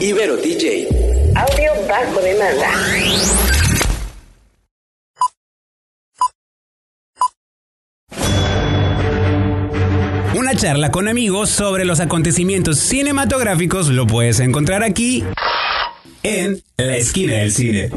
Ibero DJ. Audio bajo demanda. Una charla con amigos sobre los acontecimientos cinematográficos lo puedes encontrar aquí en La Esquina del Cine.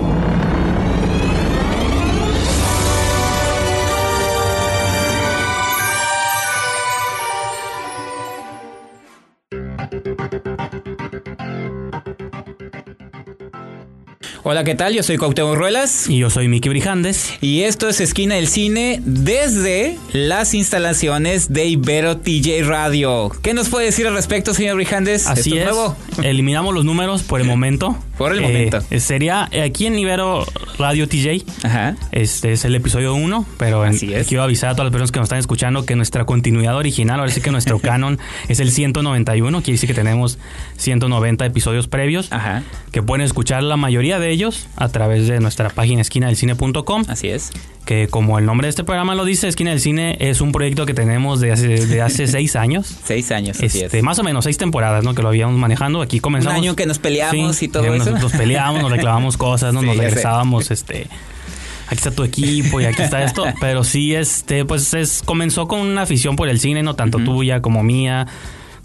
Hola, ¿qué tal? Yo soy Cuauhtémoc Ruelas. Y yo soy Miki Brijandes. Y esto es Esquina del Cine desde las instalaciones de Ibero TJ Radio. ¿Qué nos puede decir al respecto, señor Brijandes? Así ¿Esto es. nuevo? Eliminamos los números por el momento. Por el Eh, momento. sería eh, aquí en Ibero Radio TJ. Ajá. Este es el episodio 1, pero en- Así es. quiero avisar a todas las personas que nos están escuchando que nuestra continuidad original, ahora sí que nuestro canon es el 191, quiere decir que tenemos 190 episodios previos, Ajá. que pueden escuchar la mayoría de ellos a través de nuestra página esquina del cine.com, Así es. que como el nombre de este programa lo dice, Esquina del Cine es un proyecto que tenemos de hace, de hace seis años. Seis años, así Este, es. más o menos seis temporadas, ¿no? Que lo habíamos manejando. Aquí Un comenzamos. año que nos peleamos y todo eh, nos, eso. Nos reclamamos cosas, ¿no? Sí, nos regresábamos, este. Aquí está tu equipo y aquí está esto. Pero sí, este, pues es, comenzó con una afición por el cine, no tanto tuya como mía.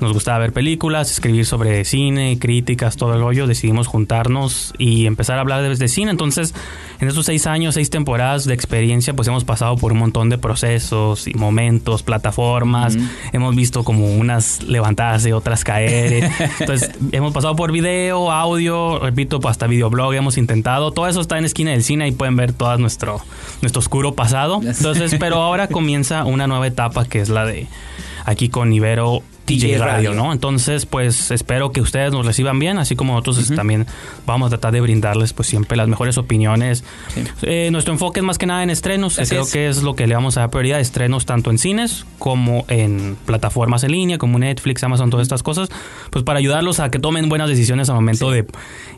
Nos gustaba ver películas, escribir sobre cine, críticas, todo el rollo. Decidimos juntarnos y empezar a hablar de, de cine. Entonces, en estos seis años, seis temporadas de experiencia, pues hemos pasado por un montón de procesos y momentos, plataformas. Hemos visto como unas levantarse, otras caer. Entonces, hemos pasado por video, audio, repito, pues, hasta videoblog hemos intentado. Todo eso está en Esquina del Cine y pueden ver todo nuestro, nuestro oscuro pasado. Entonces, pero ahora comienza una nueva etapa que es la de aquí con Ibero TJ Radio, ¿no? Entonces, pues espero que ustedes nos reciban bien, así como nosotros también vamos a tratar de brindarles pues siempre las mejores opiniones. Sí. Eh, nuestro enfoque es más que nada en estrenos, que Así creo es. que es lo que le vamos a dar prioridad, estrenos tanto en cines como en plataformas en línea, como Netflix, Amazon, todas estas cosas, pues para ayudarlos a que tomen buenas decisiones al momento de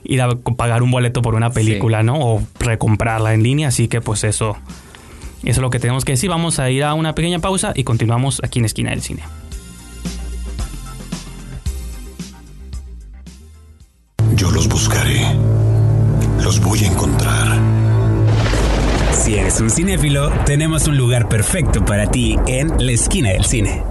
ir a pagar un boleto por una película, ¿no? O recomprarla en línea, así que pues eso... Eso es lo que tenemos que decir. Vamos a ir a una pequeña pausa y continuamos aquí en Esquina del Cine. Yo los buscaré. Los voy a encontrar. Si eres un cinéfilo, tenemos un lugar perfecto para ti en La Esquina del Cine.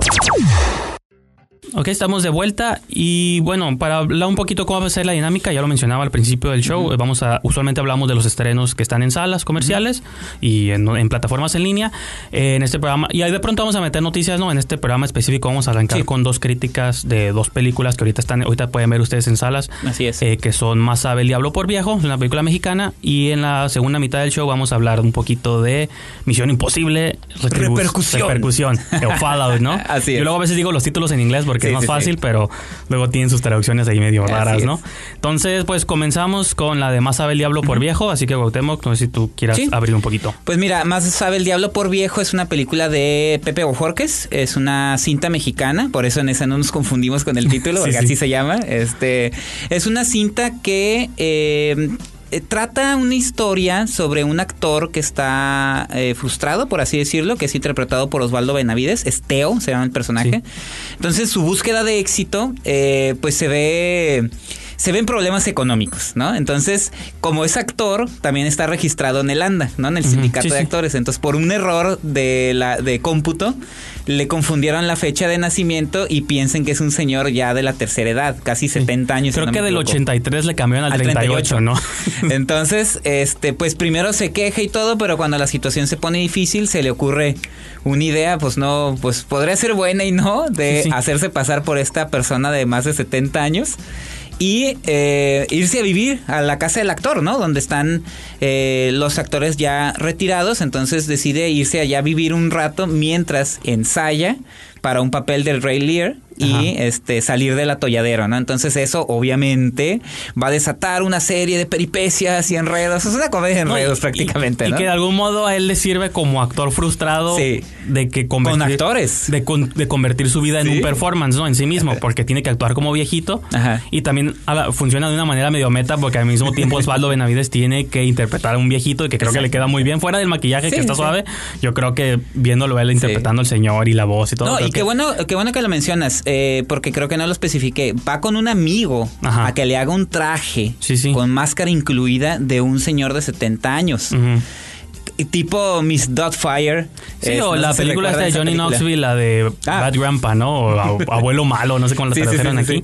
Ok, estamos de vuelta y bueno, para hablar un poquito cómo va a ser la dinámica, ya lo mencionaba al principio del show, vamos a, usualmente hablamos de los estrenos que están en salas comerciales y en, en plataformas en línea eh, en este programa, y ahí de pronto vamos a meter noticias, ¿no? En este programa específico vamos a arrancar Sí. con dos críticas de dos películas que ahorita están, ahorita pueden ver ustedes en salas, Así es. eh, que son Más sabe el diablo por viejo, una película mexicana, y en la segunda mitad del show vamos a hablar un poquito de Misión Imposible, Repercusión. repercusión, o Fallout, ¿no? Así es. Yo luego a veces digo los títulos en inglés porque Sí, es más sí, sí. fácil, pero luego tienen sus traducciones ahí medio raras. ¿no? Entonces, pues comenzamos con la de Más sabe el diablo por viejo, así que Cuauhtémoc, no sé si tú quieras abrir un poquito. Pues mira, Más sabe el diablo por viejo es una película de Pepe Bojorques, es una cinta mexicana, por eso en esa no nos confundimos con el título, porque sí. así se llama. Este es una cinta que eh, eh, trata una historia sobre un actor que está eh, frustrado, por así decirlo, que es interpretado por Osvaldo Benavides, es Teo, se llama el personaje. Entonces su búsqueda de éxito, eh, pues se ve se ven problemas económicos, ¿no? Entonces, como es actor, también está registrado en el ANDA, ¿no? En el sindicato sí, de actores. Entonces, por un error de la de cómputo, le confundieron la fecha de nacimiento y piensen que es un señor ya de la tercera edad, casi 70 años. si Creo no que del equivoco. 83 le cambiaron al, Al 38, 38, ¿no? Entonces, este, pues primero se queja y todo, pero cuando la situación se pone difícil, se le ocurre una idea, pues no, pues podría ser buena y no, de Sí, sí. hacerse pasar por esta persona de más de 70 años y eh, irse a vivir a la casa del actor, ¿no? Donde están eh, los actores ya retirados, entonces decide irse allá a vivir un rato mientras ensaya para un papel del Ray Lear y Ajá. este salir del atolladero, ¿no? Entonces eso obviamente va a desatar una serie de peripecias y enredos. Es una comedia de No, enredos y- prácticamente, y, ¿no? y que de algún modo a él le sirve como actor frustrado Sí. de que Con actores. de, con- de convertir su vida en un performance, ¿no? En sí mismo, porque tiene que actuar como viejito Ajá. y también la- funciona de una manera medio meta porque al mismo tiempo Osvaldo Benavides tiene que interpretar a un viejito y que creo que le queda muy bien fuera del maquillaje Sí, que está suave. Yo creo que viéndolo él interpretando al señor y la voz y todo. No, y que- qué bueno, qué bueno que lo mencionas. Eh, porque creo que no lo especifiqué, va con un amigo Ajá. a que le haga un traje Sí, sí. con máscara incluida de un señor de 70 años. Tipo Miss Doubtfire. Sí, Eh, o no la si película esta de Johnny película. Knoxville, la de Ah. Bad Grandpa, ¿no? O ab- abuelo malo, no sé cómo la Sí, sí, sí, tradujeron sí, aquí.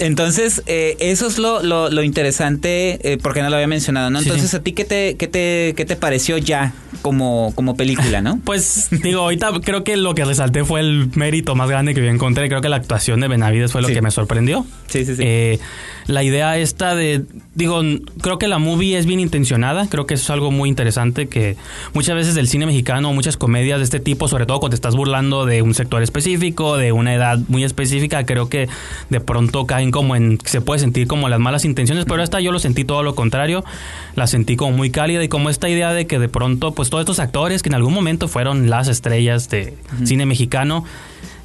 Entonces, eh, eso es lo, lo, lo interesante, eh, porque no lo había mencionado, ¿no? Entonces, sí. ¿a ti qué te, qué, te, qué te pareció ya como, como película, no? Pues digo, ahorita creo que lo que resalté fue el mérito más grande que yo encontré. Creo que la actuación de Benavides fue lo Sí. que me sorprendió. Sí, sí, sí. Eh, la idea esta de, digo, creo que la movie es bien intencionada, creo que eso es algo muy interesante que muchas veces del cine mexicano, muchas comedias de este tipo, sobre todo cuando te estás burlando de un sector específico, de una edad muy específica, creo que de pronto caen como en, se puede sentir como las malas intenciones, pero esta yo lo sentí todo lo contrario, la sentí como muy cálida y como esta idea de que de pronto, pues todos estos actores que en algún momento fueron las estrellas de cine mexicano,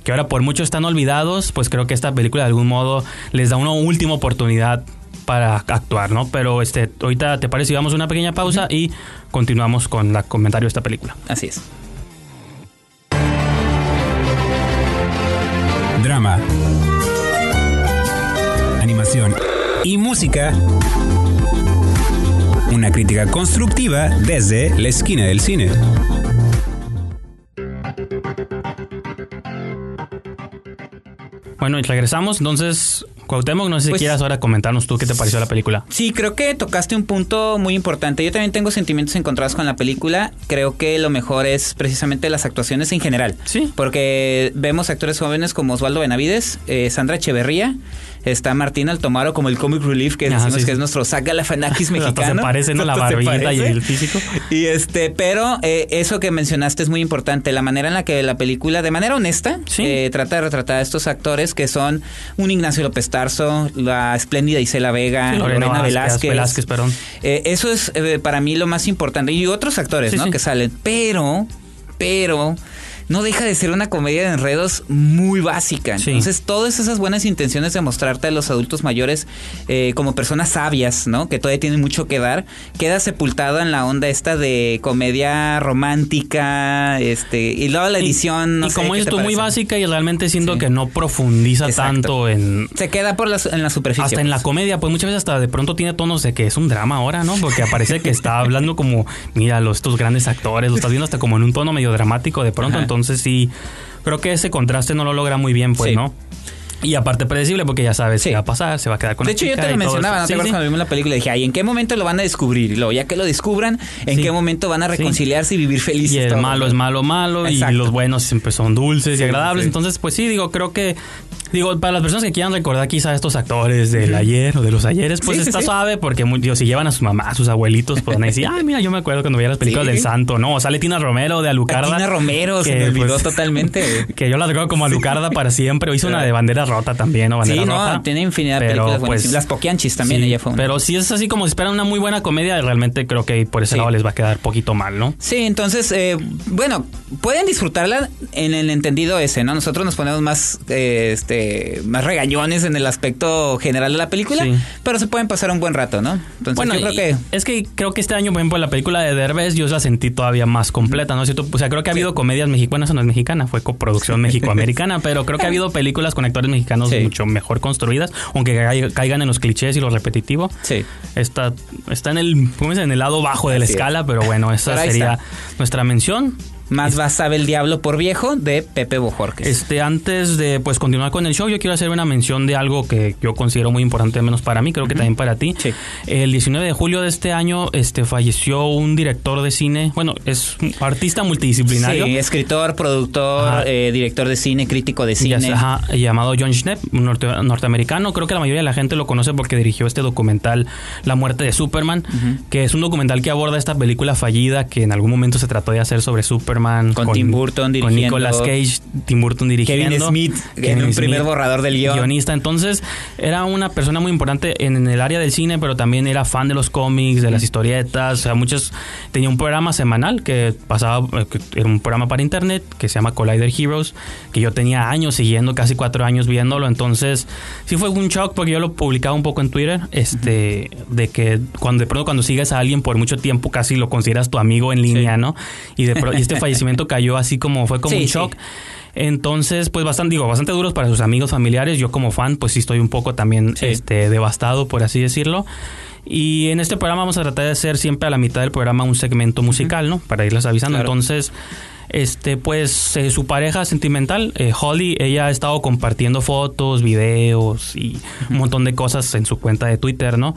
que ahora por mucho están olvidados, pues creo que esta película de algún modo les da una última oportunidad para actuar, ¿no? Pero este, ahorita te parece, vamos a una pequeña pausa y continuamos con el comentario de esta película. Así es. Drama. Y música. Una crítica constructiva desde la esquina del cine. Bueno, y regresamos, entonces, Cuauhtémoc, no sé si Pues- quieras ahora comentarnos tú qué te pareció la película. Sí, creo que tocaste un punto muy importante. Yo también tengo sentimientos encontrados con la película. Creo que lo mejor es precisamente las actuaciones en general. Sí. Porque vemos actores jóvenes como Osvaldo Benavides, eh, Sandra Echeverría, está Martín Altomaro como el comic relief que Ajá, decimos sí, que es nuestro Galifianakis Hasta mexicano. se parece, ¿no? La se barbita y parece. el físico. Y este, pero eh, eso que mencionaste es muy importante, la manera en la que la película, de manera honesta, Sí. eh, trata de retratar a estos actores que son un Ignacio López Tarso, la espléndida Isela Vega, Sí, Lorena, Lorena Velázquez. Velázquez, perdón. Eh, eso es eh, para mí lo más importante. Y otros actores, Sí, ¿no? sí. Que salen. Pero, pero, no deja de ser una comedia de enredos muy básica. Sí. Entonces, todas esas buenas intenciones de mostrarte a los adultos mayores eh, como personas sabias, ¿no? Que todavía tienen mucho que dar, queda sepultada en la onda esta de comedia romántica, este, y luego la Y- edición, no y sé, como ¿qué es te tú, muy básica y realmente siento Sí. que no profundiza Exacto. tanto en... Se queda por la, en la superficie. Hasta en la pues. comedia, pues muchas veces hasta de pronto tiene tonos de que es un drama ahora, ¿no? Porque aparece que está hablando como, mira, los, estos grandes actores, lo estás viendo hasta como en un tono medio dramático de pronto, Ajá. entonces sí, creo que ese contraste no lo logra muy bien, pues, Sí. ¿no? Y aparte predecible porque ya sabes Sí. qué va a pasar, se va a quedar con De la hecho, yo te lo mencionaba. ¿no te Sí, acuerdas sí. cuando vimos la película? Dije, ay, ¿en qué momento lo van a descubrir? Y luego, ya que lo descubran, ¿en qué momento van a reconciliarse y vivir felices? Y el malo ¿no? es malo, malo, Exacto. y los buenos siempre son dulces y agradables. Entonces, pues sí, digo, creo que, digo, para las personas que quieran recordar quizá a estos actores del ayer o de los ayeres, pues Sí, está sí. suave porque, digo, si llevan a sus mamás, a sus abuelitos, pues van a decir, ay, mira, yo me acuerdo cuando veía las películas Sí. del Santo, ¿no? O sale Tina Romero de Alucarda. Tina Romero se que, me olvidó pues, totalmente. Que yo la recuerdo como Alucarda para siempre. O hizo una de bandera rota también, ¿no? Bandera Sí, no, tiene infinidad de películas pues, buenísimas. Las Poquianchis también, sí, ella fue una. Pero si es así como si esperan una muy buena comedia, realmente creo que por ese Sí. lado les va a quedar poquito mal, ¿no? Sí, entonces, eh, bueno, pueden disfrutarla en el entendido ese, ¿no? Nosotros nos ponemos más, eh, este, más regañones en el aspecto general de la película, Sí. pero se pueden pasar un buen rato, ¿no? Entonces, Bueno, yo creo que... es que creo que este año, por ejemplo, la película de Derbez yo la sentí todavía más completa, ¿no es cierto? O sea, creo que ha habido comedias mexicanas, no es mexicana, fue coproducción mexicoamericana, pero creo que ha habido películas con actores mexicanos Sí. mucho mejor construidas, aunque cai- caigan en los clichés y lo repetitivo. Sí. Está, está en el, en el lado bajo de la Así es. escala, pero bueno, esa Pero sería está. nuestra mención. Más va sabe el diablo por viejo de Pepe Bojorques. Este, antes de pues continuar con el show, yo quiero hacer una mención de algo que yo considero muy importante, al menos para mí, creo que también para ti. Sí. El 19 de julio de este año, este, falleció un director de cine, bueno, es un artista multidisciplinario. Sí, escritor, productor, eh, director de cine, crítico de cine. ajá, llamado John Schnepp, un norte- norteamericano. Creo que la mayoría de la gente lo conoce porque dirigió este documental La muerte de Superman, que es un documental que aborda esta película fallida que en algún momento se trató de hacer sobre Superman. Con Tim Burton Con dirigiendo. Nicolas Cage, Tim Burton dirigiendo. Kevin Smith en un primer borrador del guion. Guionista. Entonces, era una persona muy importante en, en el área del cine, pero también era fan de los cómics, de las historietas. O sea, muchos. Tenía un programa semanal que pasaba, eh, que era un programa para internet que se llama Collider Heroes, que yo tenía años siguiendo, casi cuatro años viéndolo. Entonces, sí fue un shock porque yo lo publicaba un poco en Twitter, este, de que cuando de pronto cuando sigues a alguien por mucho tiempo, casi lo consideras tu amigo en línea, ¿no? Y de y este fallecimiento cayó así como fue como Sí, un sí. shock. Entonces, pues bastante, digo, bastante duros para sus amigos, familiares. Yo como fan, pues sí estoy un poco también Sí. este, devastado, por así decirlo. Y en este programa vamos a tratar de hacer siempre a la mitad del programa un segmento musical, ¿no? Para irles avisando. Claro. Entonces, este, pues eh, su pareja sentimental, eh, Holly, ella ha estado compartiendo fotos, videos y un montón de cosas en su cuenta de Twitter, ¿no?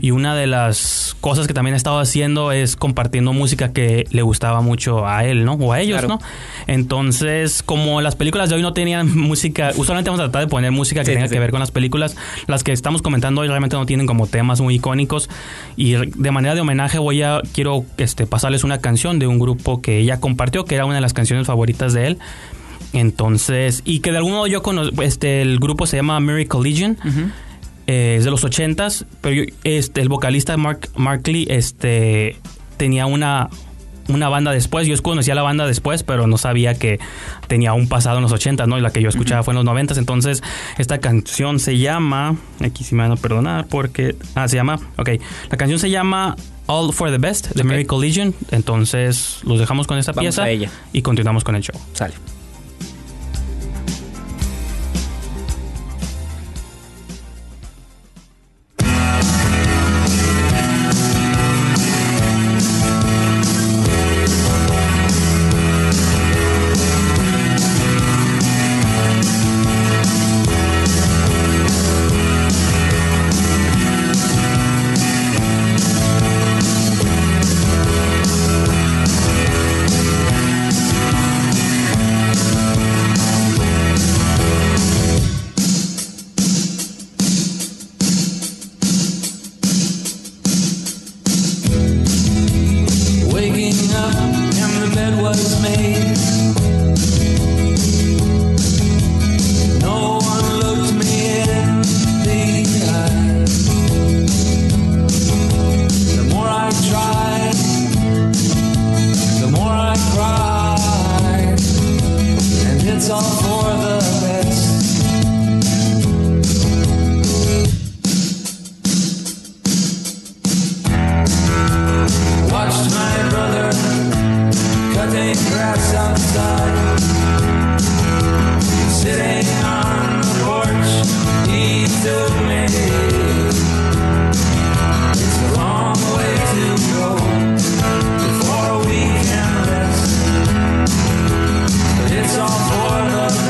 Y una de las cosas que también ha estado haciendo es compartiendo música que le gustaba mucho a él, ¿no? O a ellos, Claro. ¿no? Entonces, como las películas de hoy no tenían música, usualmente vamos a tratar de poner música que Sí, tenga sí, que ver con las películas. Las que estamos comentando hoy realmente no tienen como temas muy icónicos. Y de manera de homenaje voy a, quiero este, pasarles una canción de un grupo que ella compartió, que era una de las canciones favoritas de él. Entonces, y que de algún modo yo conozco, este, el grupo se llama Miracle Legion. Eh, es de los ochentas, pero yo- este, el vocalista Mark, Mark Lee este, tenía una, una banda después. Yo conocía la banda después, pero no sabía que tenía un pasado en los ochentas, ¿no? Y la que yo escuchaba fue en los noventas. Entonces, esta canción se llama, aquí sí me van a perdonar porque, ah, se llama, ok, la canción se llama All for the Best de Ok. Miracle Legion. Entonces, los dejamos con esta Vamos pieza a ella. y continuamos con el show. Sale. watched my brother cutting grass outside. Sitting on the porch, he told me it's a long way to go before we can rest. But it's all for the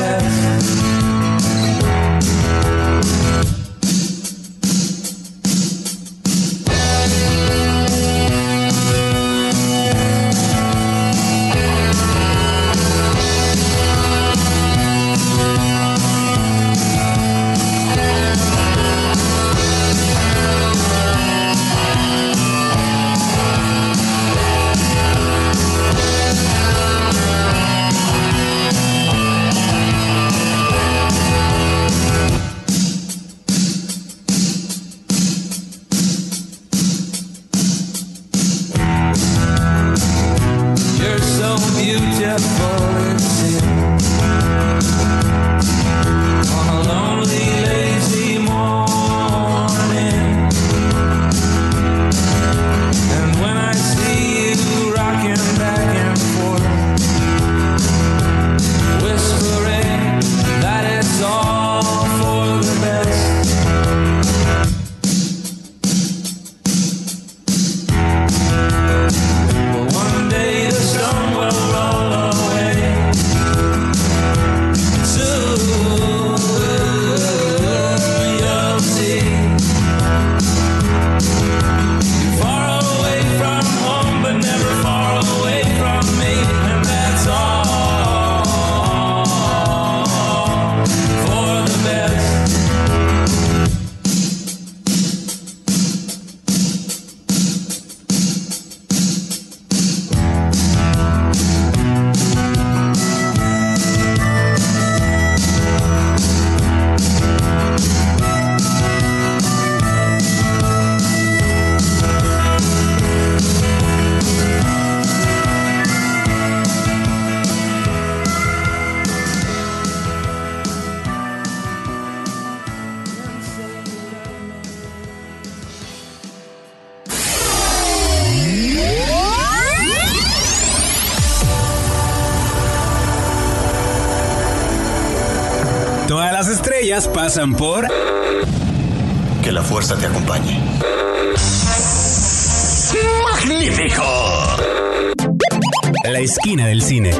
pasan por Que la fuerza te acompañe. ¡Magnífico! la esquina del cine.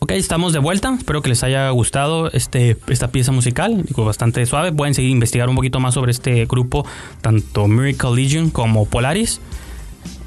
Ok, estamos de vuelta. Espero que les haya gustado este, esta pieza musical. Digo, bastante suave. Pueden seguir investigar un poquito más sobre este grupo, tanto Miracle Legion como Polaris.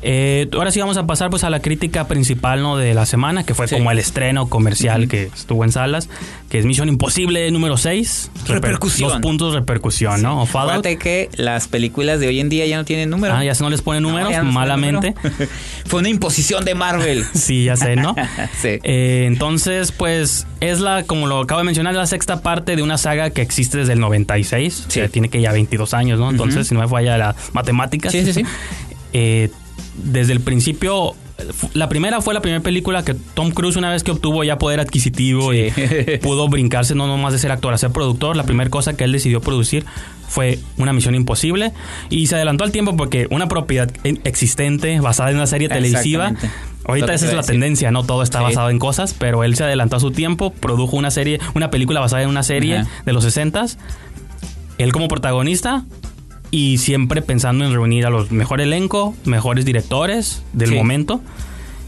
Eh, ahora sí vamos a pasar pues a la crítica principal ¿no? de la semana, que fue Sí. como el estreno comercial que estuvo en salas, que es Misión Imposible número 6. Repercusión. Dos puntos repercusión, ¿no? Acuérdate que las películas de hoy en día ya no tienen número. Ah, ya se no les pone No, números, no malamente. número. Fue una imposición de Marvel. Sí, ya sé, ¿no? Sí. Eh, entonces, pues, es la, como lo acabo de mencionar, la sexta parte de una saga que existe desde el 96. O sea, tiene que ya 22 años, ¿no? Entonces, si no me falla las matemáticas. Sí, sí, sí. Eh, desde el principio, la primera fue la primera película que Tom Cruise, una vez que obtuvo ya poder adquisitivo Sí. y pudo brincarse no nomás de ser actor a ser productor, la primera cosa que él decidió producir fue una misión imposible y se adelantó al tiempo porque una propiedad en- existente basada en una serie televisiva. Ahorita esa es la decir. tendencia, ¿no? Todo está Sí. basado en cosas, pero él se adelantó a su tiempo, produjo una serie, una película basada en una serie Ajá. de los 60s. Él como protagonista y siempre pensando en reunir a los mejor elenco, mejores directores del Sí. momento.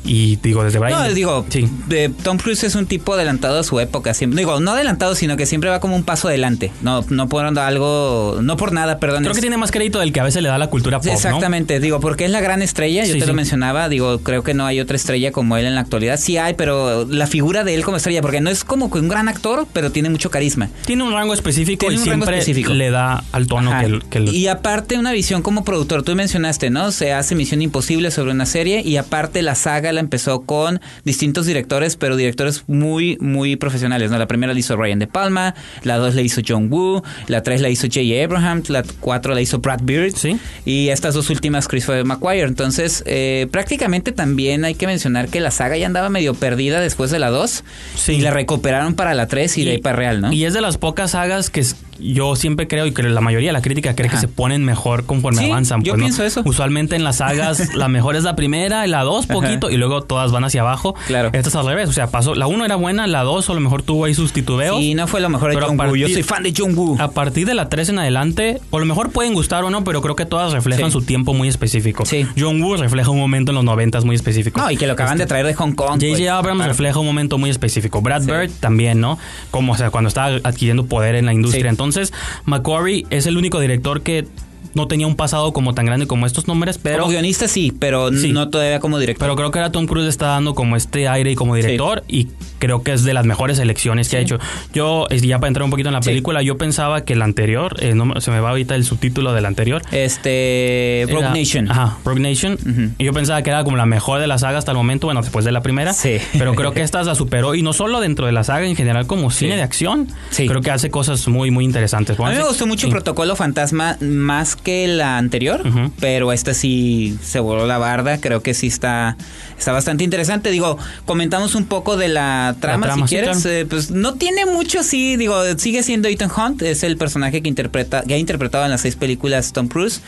Y digo, desde Brian. No, digo, Sí. de- Tom Cruise es un tipo adelantado a su época. Siempre, digo, no adelantado, sino que siempre va como un paso adelante. No, no por algo, no por nada, perdón. Creo es- que tiene más crédito del que a veces le da la cultura pop. Exactamente, digo, porque es la gran estrella, yo Sí, te lo mencionaba, digo, creo que no hay otra estrella como él en la actualidad. Sí hay, pero la figura de él como estrella, porque no es como que un gran actor, pero tiene mucho carisma. Tiene un rango específico Tiene y un rango siempre específico. le da al tono Ajá. que, el- que el- Y aparte una visión como productor, tú mencionaste, ¿no? Se hace Misión Imposible sobre una serie y aparte la saga la empezó con distintos directores, pero directores muy, muy profesionales, ¿no? La primera la hizo Ryan De Palma, la dos la hizo John Woo, la tres la hizo J. Abraham, la cuatro la hizo Brad Bird Sí. y estas dos últimas Christopher McQuire. Entonces, eh, prácticamente también hay que mencionar que la saga ya andaba medio perdida después de la 2 Sí. y la recuperaron para la 3 y, de ahí para real, ¿no? Y es de las pocas sagas que yo siempre creo y que la mayoría de la crítica cree Ajá. que se ponen mejor conforme Sí, avanzan. yo pues, ¿no? pienso eso. Usualmente en las sagas la mejor es la primera y la dos poquito y luego todas van hacia abajo. Claro. Esta es al revés. O sea, pasó, la uno era buena, la dos a lo mejor tuvo ahí sus titubeos. Sí, no fue lo mejor de John Woo. Yo partir- soy fan de John Woo. A partir de la 3 en adelante, o a lo mejor pueden gustar o no, pero creo que todas reflejan Sí. su tiempo muy específico. Sí. John Woo refleja un momento en los 90 muy específico. No, y que lo acaban de traer de Hong Kong. J.J. pues. Abrams Claro. refleja un momento muy específico. Brad. Bird también, ¿no? Como, o sea, cuando estaba adquiriendo poder en la industria. Sí. Entonces, Macquarie es el único director que no tenía un pasado como tan grande como estos nombres, pero... como guionista sí, pero Sí. no todavía como director. Pero creo que ahora Tom Cruise está dando como este aire y como director y creo que es de las mejores elecciones que ha hecho. Yo, ya para entrar un poquito en la película, yo pensaba que el anterior, eh, no se me va ahorita el subtítulo del anterior. este Rogue Nation. Ajá, Rogue Nation. Y yo pensaba que era como la mejor de la saga hasta el momento, bueno, después de la primera. Sí. Pero creo que esta la superó y no solo dentro de la saga en general, como cine de acción. Sí. Creo que hace cosas muy, muy interesantes. A mí me gustó mucho. Protocolo Fantasma más que la anterior, Ujú. pero esta sí se voló la barda. Creo que sí está, está bastante interesante. Digo, comentamos un poco de la trama, trama, si sí, quieres. claro. Eh, pues no tiene mucho, sí. Digo, sigue siendo Ethan Hunt, es el personaje que interpreta, que ha interpretado en las seis películas Tom Cruise.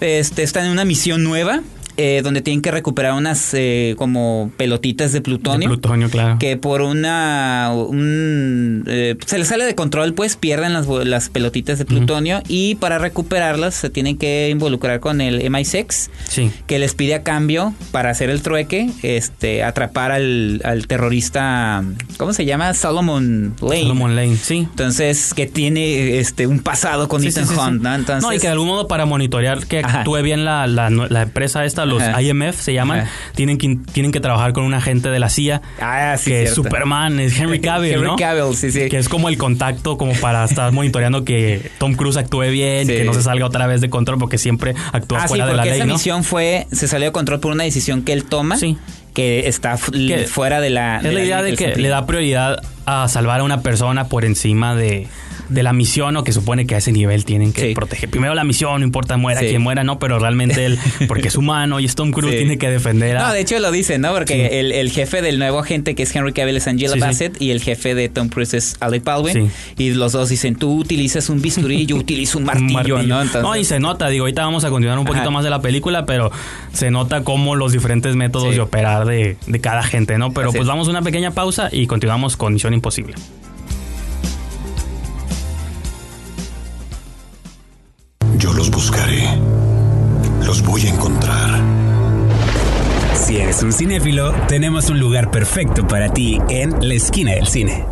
Este está en una misión nueva. Eh, donde tienen que recuperar unas eh, como pelotitas de De plutonio. plutonio, claro. que por una un, eh, se les sale de control pues pierden las, las pelotitas de plutonio y para recuperarlas se tienen que involucrar con el MI6 Sí. que les pide a cambio para hacer el trueque este atrapar al, al terrorista ¿cómo se llama? Solomon Lane Solomon Lane, sí. entonces que tiene este un pasado con Sí, Ethan sí. Hunt ¿no? Entonces, No, y que de algún modo para monitorear que Ajá. actúe bien la, la, la empresa esta, los Ajá. IMF se llaman, Ajá. tienen que, tienen que trabajar con un agente de la CIA. Ah, sí, que es. Superman, es Henry Cavill, Henry ¿no? Cavill, sí, sí. Que es como el contacto como para estar monitoreando que Tom Cruise actúe bien, Sí. que no se salga otra vez de control porque siempre actúa Ah, sí, fuera de la ley, esa ¿no? misión fue, se salió de control por una decisión que él toma, Sí. que está Que fuera de la... Es la idea de que le da prioridad a salvar a una persona por encima de, de la misión o que supone que a ese nivel tienen que Sí. proteger. Primero la misión, no importa muera Sí. quien muera, no, pero realmente él, porque es humano y es Tom Cruise, Sí. tiene que defender a... No, de hecho lo dicen, ¿no? Porque el, el jefe del nuevo agente que es Henry Cavill es Angela. Bassett y el jefe de Tom Cruise es Alec Baldwin. Y los dos dicen, tú utilizas un bisturí, yo utilizo un martillo, ¿no? Entonces, y se nota, digo, ahorita vamos a continuar un poquito Ajá. más de la película, pero se nota como los diferentes métodos de operar de, de cada gente, ¿no? Pero Así pues es. vamos a una pequeña pausa y continuamos con Misión Imposible. Yo los buscaré. Los voy a encontrar. Si eres un cinéfilo, tenemos un lugar perfecto para ti en la esquina del cine.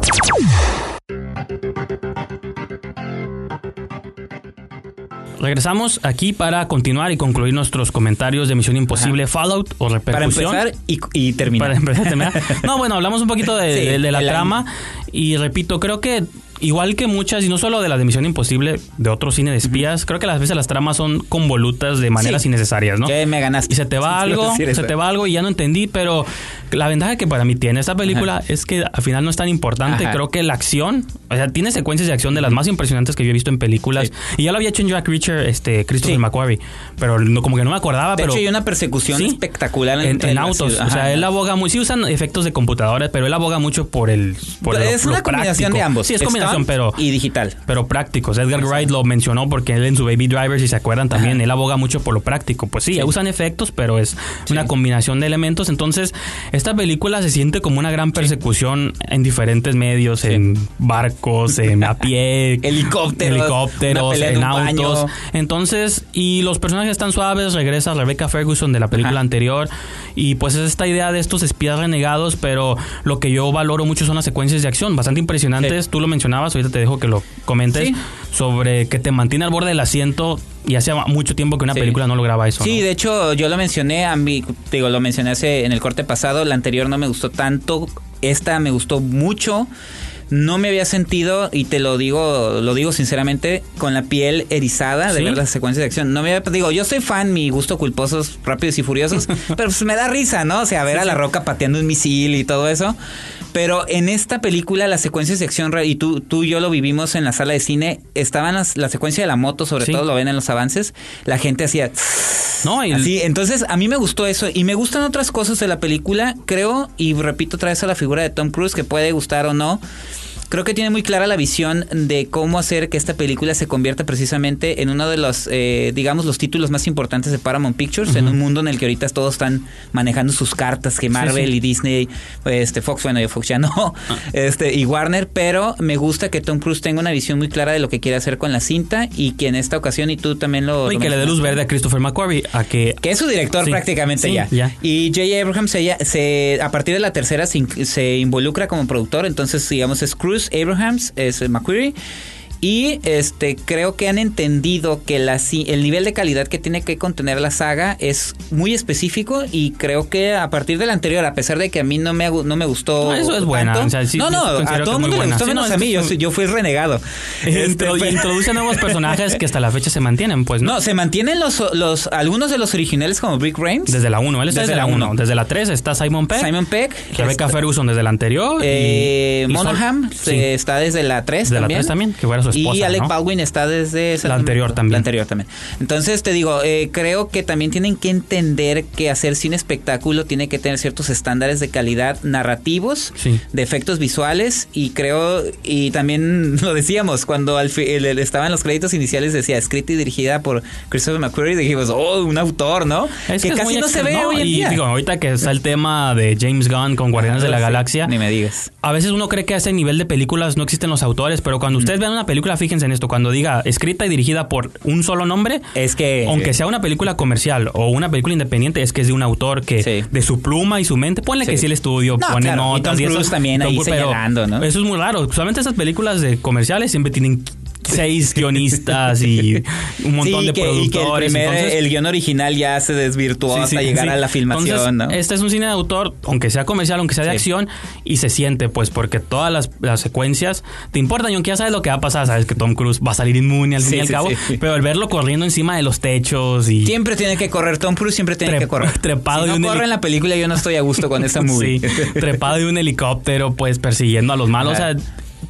Regresamos aquí para continuar y concluir nuestros comentarios de Misión Imposible, Fallout o para repercusión. empezar y, y terminar. Para empezar, terminar. No, bueno, hablamos un poquito de, Sí, de- de la el- trama y repito, creo que igual que muchas, y no solo de la de Misión Imposible, de otro cine de espías, creo que las veces las tramas son convolutas de maneras Sí. innecesarias, ¿no? Ya me ganaste. Y se te va Sí, algo, se te va algo y ya no entendí, pero la ventaja que para mí tiene esta película es que al final no es tan importante. Ajá. Creo que la acción, o sea, tiene secuencias de acción de las más impresionantes que yo he visto en películas. Y ya lo había hecho en Jack Reacher, este, Christopher Sí. McQuarrie, pero no, como que no me acordaba, De pero... hecho, hay una persecución Sí. espectacular en, en la autos. O sea, él aboga muy. Sí usan efectos de computadora, pero él aboga mucho por el. Por es lo- una lo combinación práctico. de ambos. Sí, es combinación, pero. Y digital. Pero prácticos. Edgar Wright lo mencionó porque él en su Baby Driver, si se acuerdan también, él aboga mucho por lo práctico. Pues Sí. usan efectos, pero es una combinación de elementos. Entonces, esta película se siente como una gran persecución en diferentes medios, en barcos, en a pie, Helicópteros, helicópteros, en baño. autos. Entonces, y los personajes están suaves, regresa Rebecca Ferguson de la película Ajá. anterior y pues es esta idea de estos espías renegados, pero lo que yo valoro mucho son las secuencias de acción, bastante impresionantes. Sí. Tú lo mencionabas, ahorita te dejo que lo comentes Sí. sobre que te mantiene al borde del asiento y hace mucho tiempo que una Sí. película no lograba eso. Sí, ¿no? de hecho, yo lo mencioné, a mí, digo, lo mencioné hace, en el corte pasado, la anterior no me gustó tanto, esta me gustó mucho. No me había sentido, y te lo digo, lo digo sinceramente, con la piel erizada de ¿Sí? ver las secuencias de acción. No me había, digo, yo soy fan, mi gusto culposos, rápidos y furiosos, pero pues me da risa, ¿no? O sea, ver a la roca pateando un misil y todo eso. Pero en esta película, las secuencias de acción, y tú, tú y yo lo vivimos en la sala de cine, estaban las, la secuencia de la moto, sobre Sí. todo lo ven en los avances, la gente hacía... No, y- Así, entonces a mí me gustó eso y me gustan otras cosas de la película, creo, y repito otra vez a la figura de Tom Cruise, que puede gustar o no. Creo que tiene muy clara la visión de cómo hacer que esta película se convierta precisamente en uno de los, eh, digamos, los títulos más importantes de Paramount Pictures, en un mundo en el que ahorita todos están manejando sus cartas, que Marvel sí. y Disney, este Fox, bueno, yo Fox ya no, este y Warner, pero me gusta que Tom Cruise tenga una visión muy clara de lo que quiere hacer con la cinta y que en esta ocasión, y tú también lo... y que le dé luz verde a Christopher McQuarrie a que que es su director Sí, prácticamente ya. ya. Y J. Abrams se, se- a partir de la tercera se, se involucra como productor, entonces digamos es Abrahams, es eh, McQuarrie. Y este creo que han entendido que la, el nivel de calidad que tiene que contener la saga es muy específico y creo que a partir de la anterior, a pesar de que a mí no me, no me gustó... No, eso es buena, tanto- o sea, sí, no, no, a todo el mundo le gustó Sí, menos no, a mí, yo, yo fui renegado. Este, fue- introduce nuevos personajes que hasta la fecha se mantienen, pues no. no, se mantienen los, los algunos de los originales como Rick Grimes. Desde la 1, él está Desde desde, la la 1. uno. Desde la 3 está Simon Peck. Simon Peck. Rebecca este, Ferguson desde la anterior. y- Eh, y Sol- Monaghan Sí. se- está desde la 3 Desde la también. 3 también, que fuera su esposa, Y Alec ¿no? Baldwin está desde esa- La anterior también. La anterior también. Entonces te digo, eh, creo que también tienen que entender que hacer cine espectáculo tiene que tener ciertos estándares de calidad narrativos, Sí. de efectos visuales y creo, y también lo decíamos, cuando al estaban los créditos iniciales decía escrita y dirigida por Christopher McQuarrie, dijimos, oh, un autor, ¿no? Es que es casi no se ve hoy en y día. digo, ahorita que está el tema de James Gunn con Guardianes de la Sí, Galaxia. Ni me digas. A veces uno cree que a ese nivel de películas no existen los autores, pero cuando ustedes vean una película, fíjense en esto, cuando diga escrita y dirigida por un solo nombre, Es que... aunque sea una película comercial o una película independiente, es que es de un autor que Sí. de su pluma y su mente, ponle Sí. que sí el estudio No, pone claro, y notas Tom y eso. Cruise también Tom ahí Cruise, pero señalando, ¿no? Eso es muy raro. Usualmente esas películas de comerciales siempre tienen seis guionistas y un montón Sí, de que, y que el, productores. primer- entonces- el guion original ya se desvirtuó Sí, hasta sí, llegar a la filmación, Entonces, ¿no? Este es un cine de autor, aunque sea comercial, aunque sea de acción, y se siente, pues, porque todas las, las secuencias te importan, y aunque ya sabes lo que va a pasar, sabes que Tom Cruise va a salir inmune al fin y al cabo, pero el verlo corriendo encima de los techos y... Siempre tiene que correr, Tom Cruise siempre tiene que correr. trepado si de no un corre en la película yo no estoy a gusto con esa movie. Sí, trepado de un helicóptero, pues persiguiendo a los malos. O sea,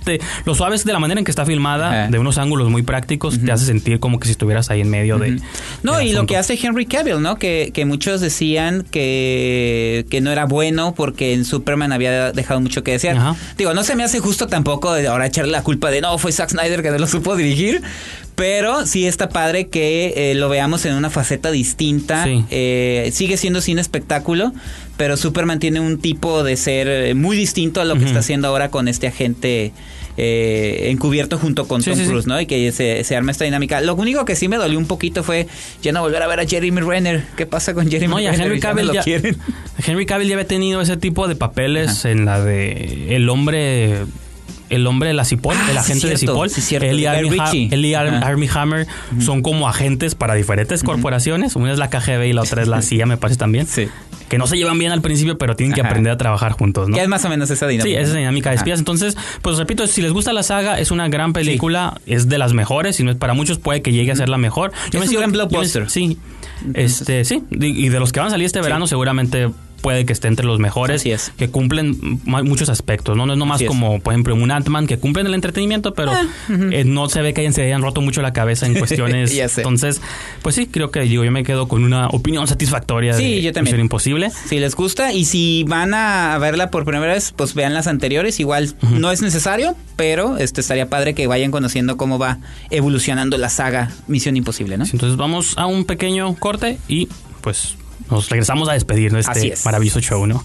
te, lo suave es de la manera en que está filmada, de unos ángulos muy prácticos, te hace sentir como que si estuvieras ahí en medio de. No, y lo que hace Henry Cavill, ¿no? Que, que muchos decían que, que no era bueno porque en Superman había dejado mucho que desear. Digo, no se me hace justo tampoco de ahora echarle la culpa de no, fue Zack Snyder que no lo supo dirigir. Pero sí está padre que eh, lo veamos en una faceta distinta. Sí. Eh, sigue siendo cine espectáculo, pero Superman tiene un tipo de ser eh, muy distinto a lo que está haciendo ahora con este agente eh, encubierto junto con Sí, Tom sí, sí. Cruise, ¿no? Y que se, se arma esta dinámica. Lo único que sí me dolió un poquito fue ya no volver a ver a Jeremy Renner. ¿Qué pasa con Jeremy No, y a Renner? Henry Cavill ya. Henry Cavill ya había tenido ese tipo de papeles en la de el hombre el hombre de la Cipol, Ah, el agente de Cipol, sí, cierto, él y de Guy Armie, Ha- Ritchie. él y Ar- Ajá. Armie Hammer son como agentes para diferentes corporaciones, una es la KGB y la otra es la CIA, me parece también. Sí. Que no se llevan bien al principio, pero tienen que Ajá. aprender a trabajar juntos, ¿no? Que es más o menos esa dinámica. Sí, esa dinámica de Ajá. espías. Entonces, pues repito, si les gusta la saga, es una gran película, es de las mejores, y no es para muchos puede que llegue a ser la mejor. Es un sigo- gran yo me- blockbuster. sí. Este, sí, y y de los que van a salir este verano seguramente puede que esté entre los mejores Así es. que cumplen muchos aspectos, ¿no? No es nomás Así es. como, por ejemplo, un Ant-Man que cumplen el entretenimiento, pero eh, no se ve que hayan, se hayan roto mucho la cabeza en cuestiones. Ya sé. Entonces, pues sí, creo que digo, yo me quedo con una opinión satisfactoria Sí, de yo también. Misión Imposible. Si les gusta y si van a verla por primera vez, pues vean las anteriores. Igual no es necesario, pero este estaría padre que vayan conociendo cómo va evolucionando la saga Misión Imposible, ¿no? Entonces vamos a un pequeño corte y pues nos regresamos a despedir de Así este es. maravilloso show, ¿no?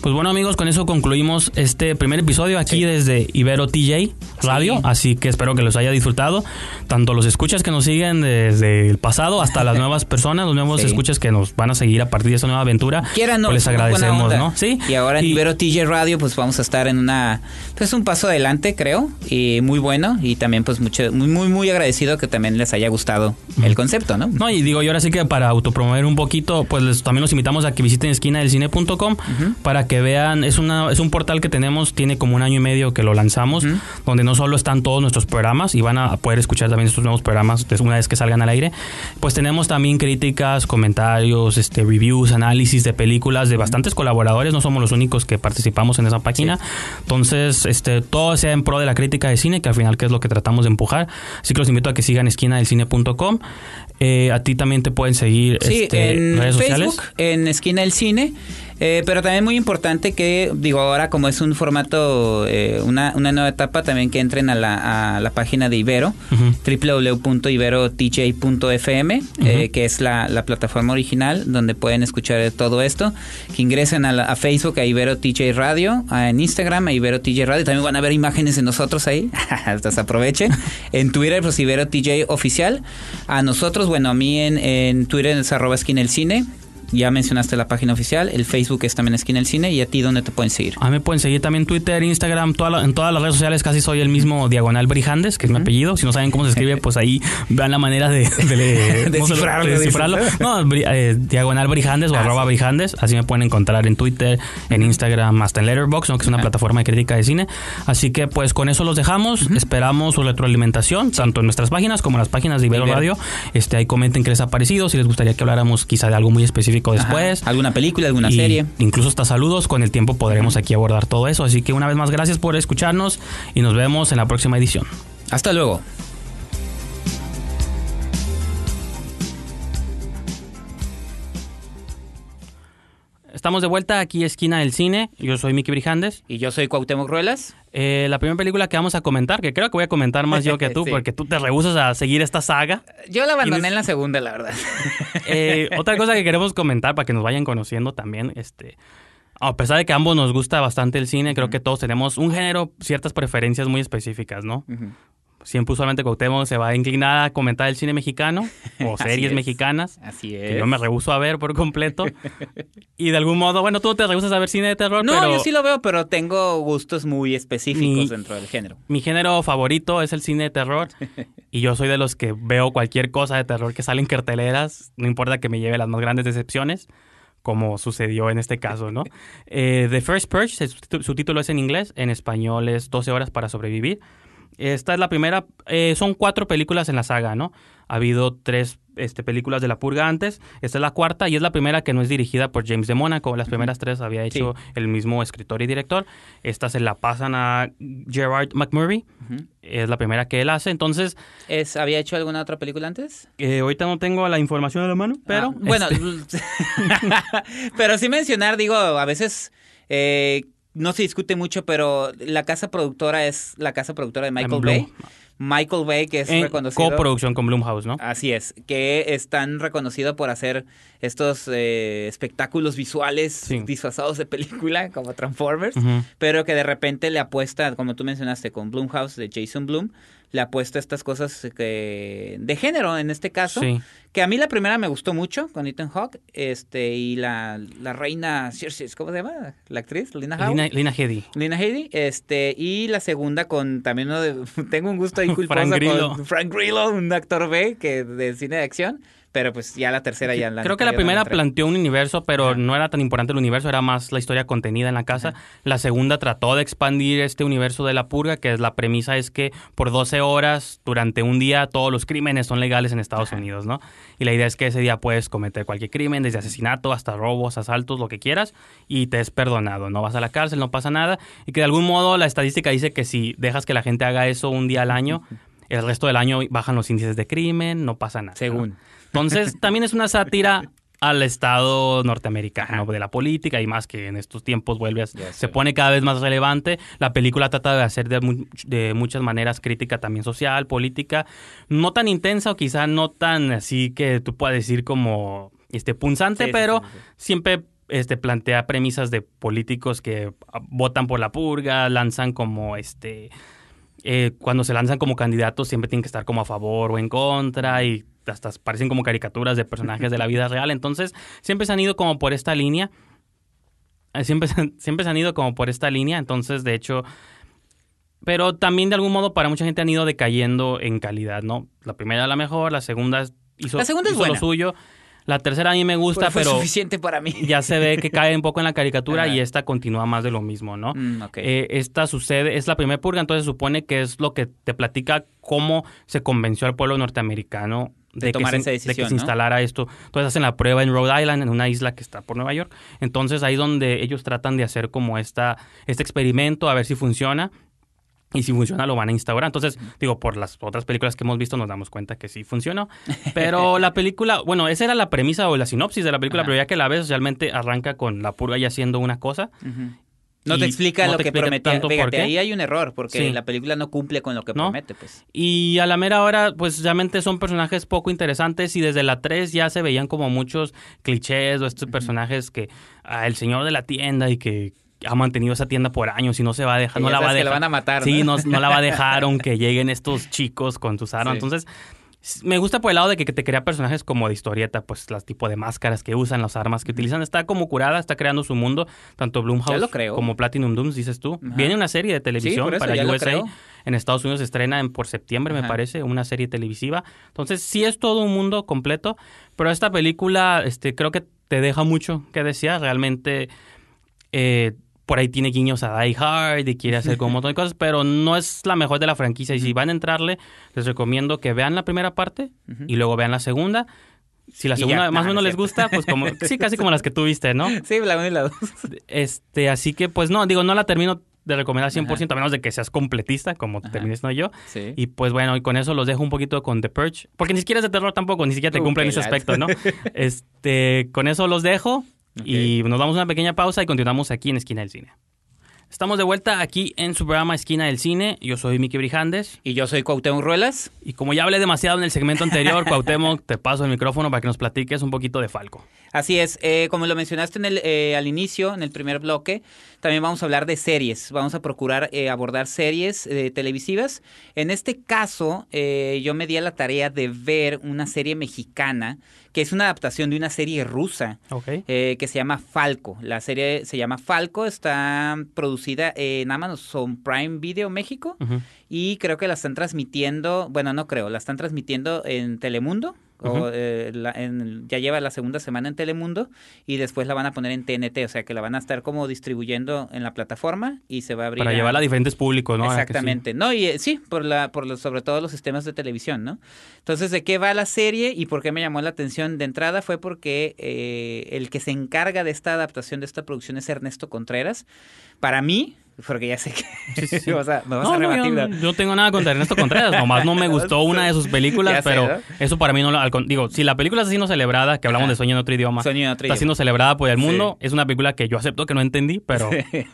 Pues bueno amigos, con eso concluimos este primer episodio aquí Sí. desde Ibero TJ Radio, Sí. así que espero que los haya disfrutado, tanto los escuchas que nos siguen desde el pasado hasta las nuevas personas, los nuevos Sí. escuchas que nos van a seguir a partir de esta nueva aventura. Quieran, pues les agradecemos, ¿no? Sí. Y ahora en Ibero TJ Radio, pues vamos a estar en una, pues un paso adelante, creo, y muy bueno, y también pues mucho, muy, muy, muy agradecido que también les haya gustado el concepto, ¿no? No, y digo, y ahora sí que para autopromover un poquito, pues les- también los invitamos a que visiten esquinadelcine.com para que vean, es una es un portal que tenemos, tiene como un año y medio que lo lanzamos, donde no solo están todos nuestros programas y van a poder escuchar también estos nuevos programas una vez que salgan al aire, pues tenemos también críticas, comentarios, este reviews, análisis de películas de bastantes colaboradores, no somos los únicos que participamos en esa página. Entonces, este todo sea en pro de la crítica de cine, que al final que es lo que tratamos de empujar. Así que los invito a que sigan esquinadelcine.com. Eh, a ti también te pueden seguir Sí, este, en redes Facebook, sociales. en Esquina del Cine. Eh, pero también muy importante que, digo, ahora como es un formato, eh, una, una nueva etapa, también que entren a la, a la página de Ibero, Ujú. www.iberotj.fm, eh, que es la, la plataforma original donde pueden escuchar todo esto. Que ingresen a, la- a Facebook, a Ibero TJ Radio, a- en Instagram, a Ibero TJ Radio. También van a ver imágenes de nosotros ahí. Entonces aprovechen. En Twitter, pues Ibero TJ Oficial. A nosotros, bueno, a mí en, en Twitter es arroba esquina el cine. Ya mencionaste la página oficial. El Facebook es también esquina el cine. ¿Y a ti dónde te pueden seguir? A mí me pueden seguir también Twitter, Instagram, toda la- en todas las redes sociales casi soy el mismo Diagonal Brijandes, que es mi apellido. Si no saben cómo se escribe, pues ahí vean la manera de, de, le- ¿cómo se lo- Descifrarlo, de descifrarlo. dices. No, eh, Diagonal Brijandes o Ah, arroba sí. Brijandes. Así me pueden encontrar en Twitter, en Instagram, hasta en Letterboxd, ¿no? que es una plataforma de crítica de cine. Así que pues con eso los dejamos. Esperamos su retroalimentación, tanto en nuestras páginas como en las páginas de Ibero Ibero. Radio. Este, ahí comenten qué les ha parecido, si les gustaría que habláramos quizá de algo muy específico después. Ajá. ¿Alguna película, alguna Y serie? Incluso hasta saludos. Con el tiempo podremos aquí abordar todo eso. Así que una vez más, gracias por escucharnos y nos vemos en la próxima edición. Hasta luego. Estamos de vuelta aquí, esquina del cine. Yo soy Miki Brijandes. Y yo soy Cuauhtémoc Ruelas. Eh, la primera película que vamos a comentar, que creo que voy a comentar más yo que tú, Sí. porque tú te rehusas a seguir esta saga. Yo la abandoné ¿Tienes- en la segunda, la verdad. Eh, otra cosa que queremos comentar para que nos vayan conociendo también, este, a pesar de que a ambos nos gusta bastante el cine, creo que todos tenemos un género, ciertas preferencias muy específicas, ¿no? Ujú. Siempre usualmente Cuauhtémoc se va a inclinar a comentar el cine mexicano o series es. mexicanas. Así Que es. yo me rehuso a ver por completo. y de algún modo, bueno, tú te rehusas a ver cine de terror, No, pero yo sí lo veo, pero tengo gustos muy específicos Mi- dentro del género. mi género favorito es el cine de terror. y yo soy de los que veo cualquier cosa de terror que sale en carteleras, no importa que me lleve las más grandes decepciones, como sucedió en este caso, ¿no? Eh, The First Purge, su título es en inglés, en español es 12 horas para sobrevivir. Esta es la primera, eh, son cuatro películas en la saga, ¿no? Ha habido tres este, películas de La Purga antes. Esta es la cuarta y es la primera que no es dirigida por James de Mónaco. Las primeras tres había hecho el mismo escritor y director. Esta se la pasan a Gerard McMurray. Es la primera que él hace. Entonces, Es, ¿Había hecho alguna otra película antes? eh, ahorita no tengo la información a la mano, pero... Ah, bueno, este, pero sí mencionar, digo, a veces eh, no se discute mucho, pero la casa productora es la casa productora de Michael. Bay. Michael Bay, que es en reconocido. Coproducción con Blumhouse, ¿no? Así es, que es tan reconocido por hacer estos eh, espectáculos visuales Sí. disfrazados de película, como Transformers, pero que de repente le apuesta, como tú mencionaste, con Blumhouse de Jason Blum, le apuesta a estas cosas que, de género en este caso, Sí. que a mí la primera me gustó mucho con Ethan Hawke, este, y la, la reina Cersei, ¿cómo se llama? La actriz, Lina Howard. Lina, Lina Headey. Lina Headey, este, y la segunda con también uno de, tengo un gusto ahí culposo Frank Grillo. con Frank Grillo, un actor B que de cine de acción, pero pues ya la tercera ya la Creo que la primera planteó un universo, pero Ajá. no era tan importante el universo, era más la historia contenida en la casa. La segunda trató de expandir este universo de la purga, que es la premisa es que por 12 horas durante un día todos los crímenes son legales en Estados Unidos, ¿no? Y la idea es que ese día puedes cometer cualquier crimen, desde asesinato hasta robos, asaltos, lo que quieras, y te es perdonado, no vas a la cárcel, no pasa nada, y que de algún modo la estadística dice que si dejas que la gente haga eso un día al año, el resto del año bajan los índices de crimen, no pasa nada. ¿no? Entonces, también es una sátira al Estado norteamericano de la política y más que en estos tiempos vuelve a, se pone cada vez más relevante. La película trata de hacer de, mu- de muchas maneras crítica también social, política, no tan intensa o quizá no tan así que tú puedas decir como este punzante, Sí, pero sí, siempre este plantea premisas de políticos que ah, votan por la purga, lanzan como este eh, cuando se lanzan como candidatos siempre tienen que estar como a favor o en contra y hasta parecen como caricaturas de personajes de la vida real. Entonces, siempre se han ido como por esta línea. Eh, Siempre, se han- siempre se han ido como por esta línea. Entonces, de hecho, pero también de algún modo para mucha gente han ido decayendo en calidad, ¿no? La primera la mejor, la segunda hizo, La segunda es hizo lo suyo. La tercera a mí me gusta, Fue pero suficiente para mí. ya se ve que cae un poco en la caricatura y esta continúa más de lo mismo, ¿no? Mm. Eh, esta sucede, es la primera purga, entonces supone que es lo que te platica cómo se convenció al pueblo norteamericano De que tomar se- esa de que se ¿no? instalara esto. Entonces hacen la prueba en Rhode Island, en una isla que está por Nueva York. Entonces ahí donde ellos tratan de hacer como esta, este experimento a ver si funciona. Y si funciona, lo van a instaurar. Entonces, digo, por las otras películas que hemos visto, nos damos cuenta que sí funcionó. Pero la película, bueno, esa era la premisa o la sinopsis de la película, Ajá. pero ya que la ves, realmente arranca con la purga ya haciendo una cosa. No te explica no lo te que prometía. Fíjate, ahí hay un error, porque Sí. la película no cumple con lo que ¿No? promete, pues. Y a la mera hora, pues realmente son personajes poco interesantes y desde la 3 ya se veían como muchos clichés o estos personajes que, ah, el señor de la tienda y que ha mantenido esa tienda por años y no se va a dejar, no la va a dejar. la van a matar, Sí, ¿no? no, no la va a dejar aunque lleguen estos chicos con tus armas. Sí. Entonces, me gusta por el lado de que, te crea personajes como de historieta, pues las tipo de máscaras que usan, las armas que utilizan. Está como curada, está creando su mundo, tanto creo. como Platinum Dooms, dices tú. Ajá. Viene una serie de televisión eso, para USA. En Estados Unidos se estrena en, por septiembre, me parece, una serie televisiva. Entonces, sí es todo un mundo completo, pero esta película este, creo que te deja mucho que desear. Realmente, eh, por ahí tiene guiños a Die Hard y quiere hacer como un montón de cosas, pero no es la mejor de la franquicia. Y si van a entrarle, les recomiendo que vean la primera parte y luego vean la segunda. Si la segunda ya. más o no menos es les gusta, pues como, sí, casi como las que tú viste, ¿no? Sí, la 1 y la 2. Este, así que pues no, digo, no la termino de recomendar 100%, a menos de que seas completista, como termines no yo. Sí. Y pues bueno, y con eso los dejo un poquito con The Purge, porque ni siquiera es de terror tampoco, ni siquiera te Uh, cumple en qué ese aspecto, ¿no? Este, con eso los dejo y nos damos una pequeña pausa y continuamos aquí en Esquina del Cine. Estamos de vuelta aquí en su programa Esquina del Cine. Yo soy Miki Brijandes. Y yo soy Cuauhtémoc Ruelas. Y como ya hablé demasiado en el segmento anterior, Cuauhtémoc, te paso el micrófono para que nos platiques un poquito de Falco. Así es, eh, como lo mencionaste en el, eh, al inicio, en el primer bloque, también vamos a hablar de series. Vamos a procurar eh, abordar series eh, televisivas. En este caso, eh, yo me di a la tarea de ver una serie mexicana, que es una adaptación de una serie rusa. Ok. eh, que se llama Falco. La serie se llama Falco, está producida en Amazon Prime Video México y creo que la están transmitiendo, bueno, no creo, la están transmitiendo en Telemundo. O, eh, la- en- ya lleva la segunda semana en Telemundo y después la van a poner en TNT, o sea que la van a estar como distribuyendo en la plataforma y se va a abrir Para a- llevarla a diferentes públicos, ¿no? Ahora que sí. Exactamente. No, y eh, sí, por la, por los, sobre todo los sistemas de televisión, ¿no? Entonces, ¿de qué va la serie y por qué me llamó la atención de entrada? Fue porque eh, el que se encarga de esta adaptación de esta producción es Ernesto Contreras. Para mí, porque ya sé que Sí, sí, sí. vas a, me vas No, a no, yo, yo no tengo nada contra Ernesto Contreras, nomás no me gustó una de sus películas, sé, pero ¿no? eso para mí no lo... digo, si la película está siendo celebrada, que hablamos Ajá. de Sueño en otro idioma, Sueño en otro está idioma. siendo celebrada por el mundo, Sí. es una película que yo acepto que no entendí, pero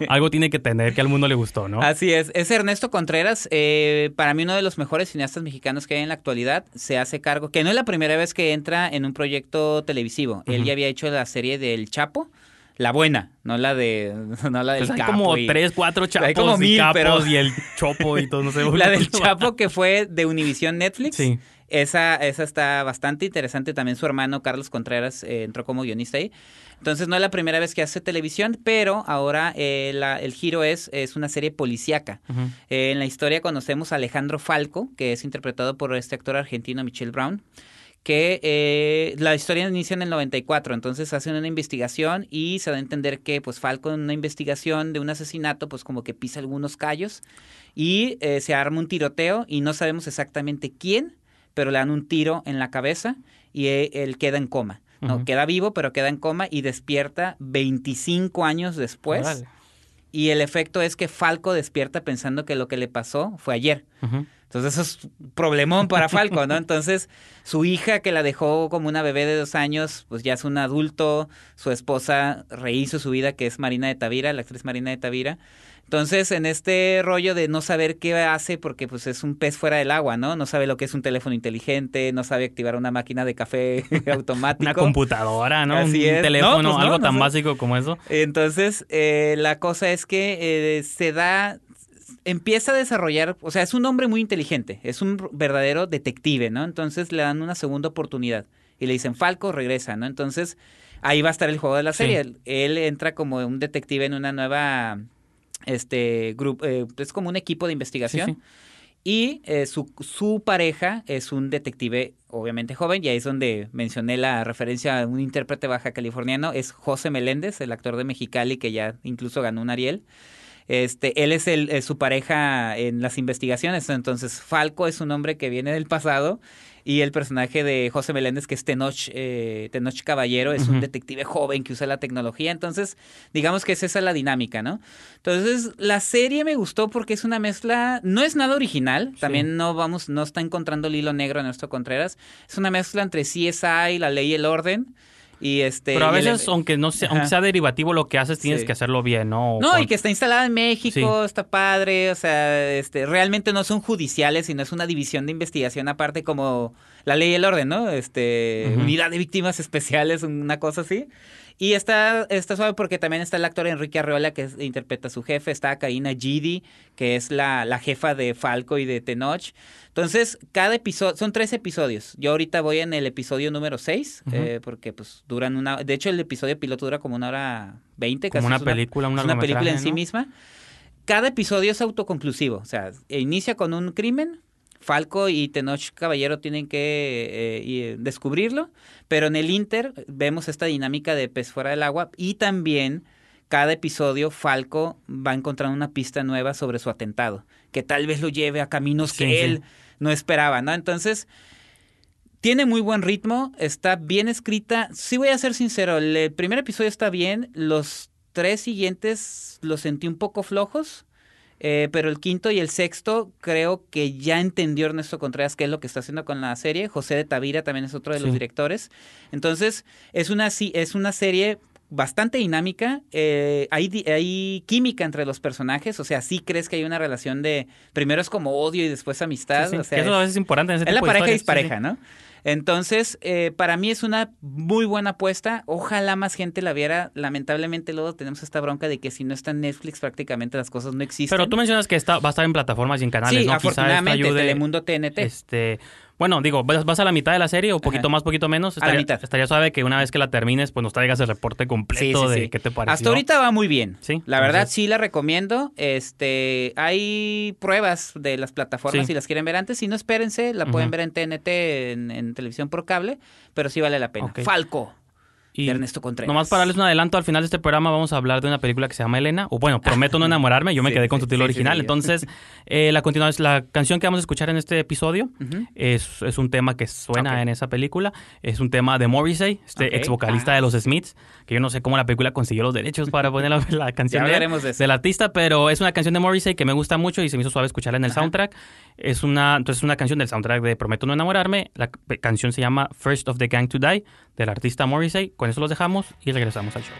algo tiene que tener que al mundo le gustó, ¿no? Así es, es Ernesto Contreras, eh, para mí uno de los mejores cineastas mexicanos que hay en la actualidad, se hace cargo, que no es la primera vez que entra en un proyecto televisivo, él ya había hecho la serie del Chapo, la buena, no la de, no la del Pues hay Capo como y- tres, cuatro chapos Hay como y capos pero- y el chopo y todo, no sé. La del Chapo que fue de Univision Netflix. Sí. Esa, esa está bastante interesante. También su hermano Carlos Contreras eh, entró como guionista ahí. Entonces no es la primera vez que hace televisión, pero ahora eh, la- el giro es, es una serie policíaca. Eh, en la historia conocemos a Alejandro Falco, que es interpretado por este actor argentino Michelle Brown, que eh, la historia inicia en el 94, entonces hacen una investigación y se da a entender que pues Falco en una investigación de un asesinato pues como que pisa algunos callos y eh, se arma un tiroteo y no sabemos exactamente quién, pero le dan un tiro en la cabeza y eh, él queda en coma. No, queda vivo, pero queda en coma y despierta 25 años después. Y el efecto es que Falco despierta pensando que lo que le pasó fue ayer. Entonces eso es un problemón para Falco, ¿no? Entonces su hija que la dejó como una bebé de dos años, pues ya es un adulto, su esposa rehizo su vida, que es Marina de Tavira, la actriz Marina de Tavira. Entonces en este rollo de no saber qué hace porque pues es un pez fuera del agua, ¿no? No sabe lo que es un teléfono inteligente, no sabe activar una máquina de café automático. Una computadora, ¿no? Así un es. teléfono, No, pues no, algo no tan sé. básico como eso. Entonces, eh, la cosa es que eh, se da, empieza a desarrollar, o sea, es un hombre muy inteligente, es un verdadero detective, ¿no? Entonces le dan una segunda oportunidad y le dicen, Falco, regresa, ¿no? Entonces, ahí va a estar el juego de la serie. Él, él entra como un detective en una nueva, este, grupo, eh, es como un equipo de investigación. Sí, sí. Y eh, su, su pareja es un detective, obviamente joven, y ahí es donde mencioné la referencia a un intérprete baja californiano, es José Meléndez, el actor de Mexicali, que ya incluso ganó un Ariel. Este, él es, el, es su pareja en las investigaciones, entonces Falco es un hombre que viene del pasado y el personaje de José Meléndez, que es Tenoch, eh, Tenoch Caballero, es un detective joven que usa la tecnología, entonces digamos que es esa la dinámica, ¿no? Entonces la serie me gustó porque es una mezcla, no es nada original, también no vamos, no está encontrando el hilo negro en nuestro Contreras, es una mezcla entre CSI, la ley y el orden. Y este, Pero a el- veces, aunque no sea, aunque sea derivativo lo que haces, tienes Sí. que hacerlo bien, ¿no? O No, con- y que está instalada en México, está padre, o sea, este, realmente no son judiciales, sino es una división de investigación aparte como la ley y el orden, ¿no? Este, unidad de víctimas especiales, una cosa así. Y está, está suave porque también está el actor Enrique Arreola, que es- interpreta a su jefe, está Karina Gidi, que es la, la jefa de Falco y de Tenoch. Entonces, cada episodio, son tres episodios. Yo ahorita voy en el episodio número seis, eh, porque pues duran una... De hecho, el episodio piloto dura como una hora veinte. Como casi una es película, un es una película en sí misma. Cada episodio es autoconclusivo. O sea, inicia con un crimen. Falco y Tenoch Caballero tienen que eh, eh, descubrirlo. Pero en el Inter vemos esta dinámica de pez fuera del agua. Y también cada episodio Falco va encontrando una pista nueva sobre su atentado. Que tal vez lo lleve a caminos Sí, que sí. él no esperaba, ¿no? Entonces, tiene muy buen ritmo, está bien escrita. Sí voy a ser sincero, el, primer episodio está bien, los tres siguientes los sentí un poco flojos, eh, pero el quinto y el sexto creo que ya entendió Ernesto Contreras qué es lo que está haciendo con la serie. José de Tavira también es otro de los directores. Entonces, es una, es una serie bastante dinámica, eh, hay, hay química entre los personajes, o sea, sí crees que hay una relación de, primero es como odio y después amistad, Sí, sí, o sea, que eso a veces es importante en ese es la tipo pareja y dispareja, ¿no? Entonces, eh, para mí es una muy buena apuesta. Ojalá más gente la viera. Lamentablemente luego tenemos esta bronca de que si no está en Netflix prácticamente las cosas no existen. Pero tú mencionas que está, va a estar en plataformas y en canales, sí, ¿no? Quizá afortunadamente, ayude, Telemundo TNT. Este, Bueno, digo, vas, vas a la mitad de la serie o poquito Ajá. más, poquito menos. A la mitad. estaría suave que una vez que la termines, pues nos traigas el reporte completo de qué te pareció. Hasta ahorita va muy bien. Sí, La verdad entonces- sí la recomiendo. Este, hay pruebas de las plataformas si las quieren ver antes. Si no, espérense, la pueden ver en TNT, en, en televisión por cable, pero sí vale la pena. Falco, Y de Ernesto Contreras. Nomás para darles un adelanto, al final de este programa vamos a hablar de una película que se llama Elena, o bueno, Prometo no enamorarme, yo me Sí, quedé con sí, su título sí, original. Entonces, eh, la, continuación, la canción que vamos a escuchar en este episodio es, es un tema que suena en esa película. Es un tema de Morrissey, este ex vocalista Ah. de los Smiths, que yo no sé cómo la película consiguió los derechos para poner la, la canción de de del artista, pero es una canción de Morrissey que me gusta mucho y se me hizo suave escucharla en el Ajá. soundtrack. Es una, entonces, una canción del soundtrack de Prometo no enamorarme. La canción se llama First of the Gang to Die, del artista Morrissey. Con eso los dejamos y regresamos al show.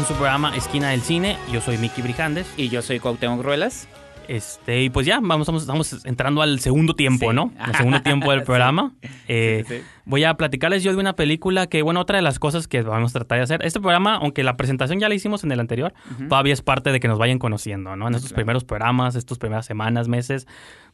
En su programa Esquina del Cine. Yo soy Miki Brijandes. Y yo soy Cuauhtémoc Ruelas. Este, y pues ya, vamos, estamos, estamos entrando al segundo tiempo, Sí. ¿no? Al segundo tiempo del Sí. programa. Eh, Sí, sí. Voy a platicarles yo de una película que, bueno, otra de las cosas que vamos a tratar de hacer. Este programa, aunque la presentación ya la hicimos en el anterior, todavía es parte de que nos vayan conociendo, ¿no? En estos primeros programas, estas primeras semanas, meses,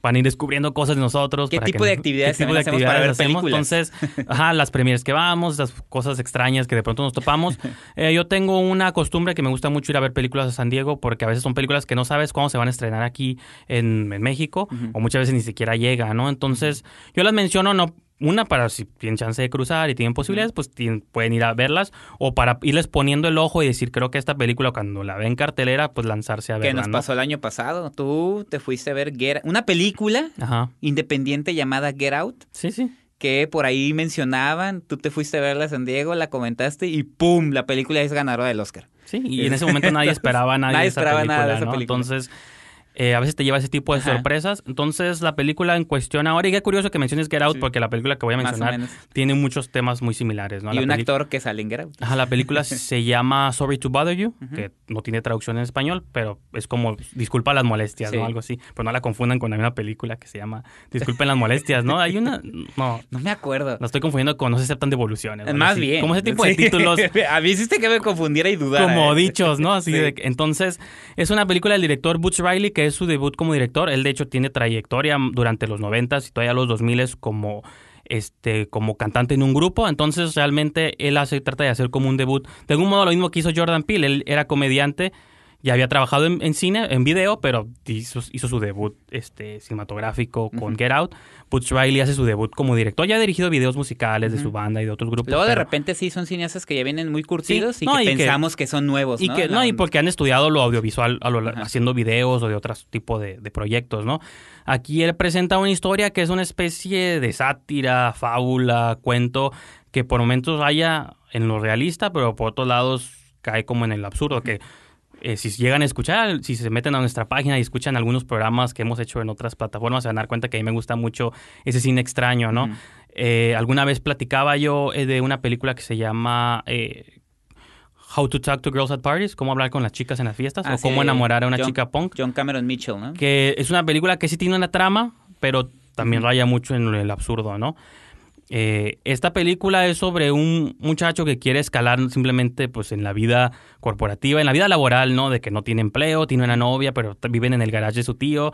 van a ir descubriendo cosas de nosotros. ¿Qué para tipo de actividades qué tipo de hacemos para ver hacemos. Entonces, ajá, las premieres que vamos, las cosas extrañas que de pronto nos topamos. Eh, yo tengo una costumbre que me gusta mucho ir a ver películas a San Diego porque a veces son películas que no sabes cuándo se van a estrenar aquí en, en México o muchas veces ni siquiera llega, ¿no? Entonces, yo las menciono no una para si tienen chance de cruzar y tienen posibilidades, pues tienen- pueden ir a verlas o para irles poniendo el ojo y decir, creo que esta película cuando la ven cartelera, pues lanzarse a Que verla, nos ¿no? pasó el año pasado. Tú te fuiste a ver Get- una película Ajá. independiente llamada Get Out. Sí, sí. que por ahí mencionaban, tú te fuiste a verla a San Diego, la comentaste y ¡pum! La película es ganadora del Oscar. Sí, y en ese momento nadie esperaba a nadie, Nadie esperaba película, nada de esa ¿no? película. Entonces, eh, a veces te lleva ese tipo de Ajá. sorpresas. Entonces, la película en cuestión ahora, y qué curioso que menciones Get Out, Sí. porque la película que voy a mencionar tiene muchos temas muy similares, ¿no? y La un actor que sale en Get Out. Ajá, la película se llama Sorry to Bother You, que no tiene traducción en español, pero es como Disculpa las molestias, Sí. ¿no? Algo así. Pero no la confundan con una película que se llama Disculpen las molestias, ¿no? Hay una... No, No me acuerdo. la estoy confundiendo con No se aceptan devoluciones. ¿no? Más así. bien. Como ese tipo de títulos A mí hiciste que me confundiera y dudara. como ¿eh? dichos, ¿no? Así Sí. de entonces, es una película del director Butch Riley, que es su debut como director. Él, de hecho, tiene trayectoria durante los 90 y todavía los 2000 como este como cantante en un grupo, entonces realmente él hace trata de hacer como un debut. De algún modo lo mismo que hizo Jordan Peele, él era comediante, ya había trabajado en, en cine, en video, pero hizo, hizo su debut este cinematográfico con Get Out. Butch Riley hace su debut como director, ya ha dirigido videos musicales de su banda y de otros grupos. Luego de pero- repente sí son cineastas que ya vienen muy curtidos Sí, y no, que y pensamos que, son nuevos, y ¿no? que, no, y porque han estudiado lo audiovisual a lo- Ajá. haciendo videos o de otro tipo de, de proyectos, ¿no? Aquí él presenta una historia que es una especie de sátira, fábula, cuento, que por momentos haya en lo realista, pero por otros lados cae como en el absurdo, que eh, si llegan a escuchar, si se meten a nuestra página y escuchan algunos programas que hemos hecho en otras plataformas, se van a dar cuenta que a mí me gusta mucho ese cine extraño, ¿no? Eh, alguna vez platicaba yo eh, de una película que se llama eh, How to Talk to Girls at Parties, cómo hablar con las chicas en las fiestas Ah, o sí, cómo enamorar a una John- chica punk, John Cameron Mitchell, ¿no? que es una película que sí tiene una trama, pero también raya mucho en el absurdo, ¿no? Eh, esta película es sobre un muchacho que quiere escalar simplemente pues en la vida corporativa, en la vida laboral, ¿no? De que no tiene empleo, tiene una novia, pero viven en el garage de su tío.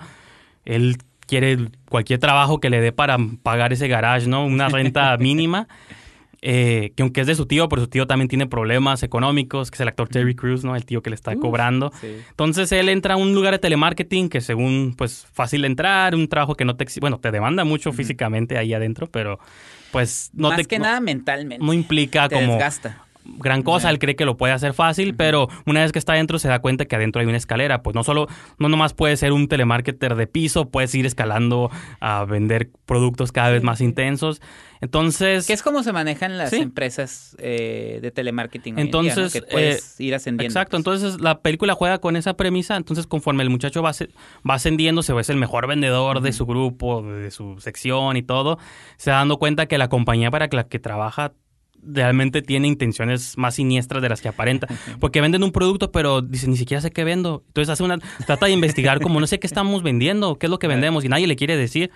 Él quiere cualquier trabajo que le dé para pagar ese garage, ¿no? Una renta mínima. eh, que aunque es de su tío, pero su tío también tiene problemas económicos, que es el actor Terry Crews, ¿no? El tío que le está cobrando. sí. Entonces él entra a un lugar de telemarketing que según, pues, fácil de entrar, un trabajo que no te, bueno, te demanda mucho físicamente ahí adentro, pero pues no Más te que no- nada mentalmente. no implica te como desgasta. gran cosa, él cree que lo puede hacer fácil, pero una vez que está adentro se da cuenta que adentro hay una escalera, pues no solo, no nomás puedes ser un telemarketer de piso, puedes ir escalando a vender productos cada vez más intensos. Entonces, Que es como se manejan las Sí. empresas eh, de telemarketing. hoy en día, ¿no? Entonces, que puedes eh, ir ascendiendo. Exacto, pues. entonces la película juega con esa premisa, entonces conforme el muchacho va, va ascendiendo, se ve el mejor vendedor de su grupo, de su sección y todo, se va dando cuenta que la compañía para la que trabaja realmente tiene intenciones más siniestras de las que aparenta, porque venden un producto pero dice ni siquiera sé qué vendo, entonces hace una trata de investigar como no sé qué estamos vendiendo, qué es lo que vendemos y nadie le quiere decir.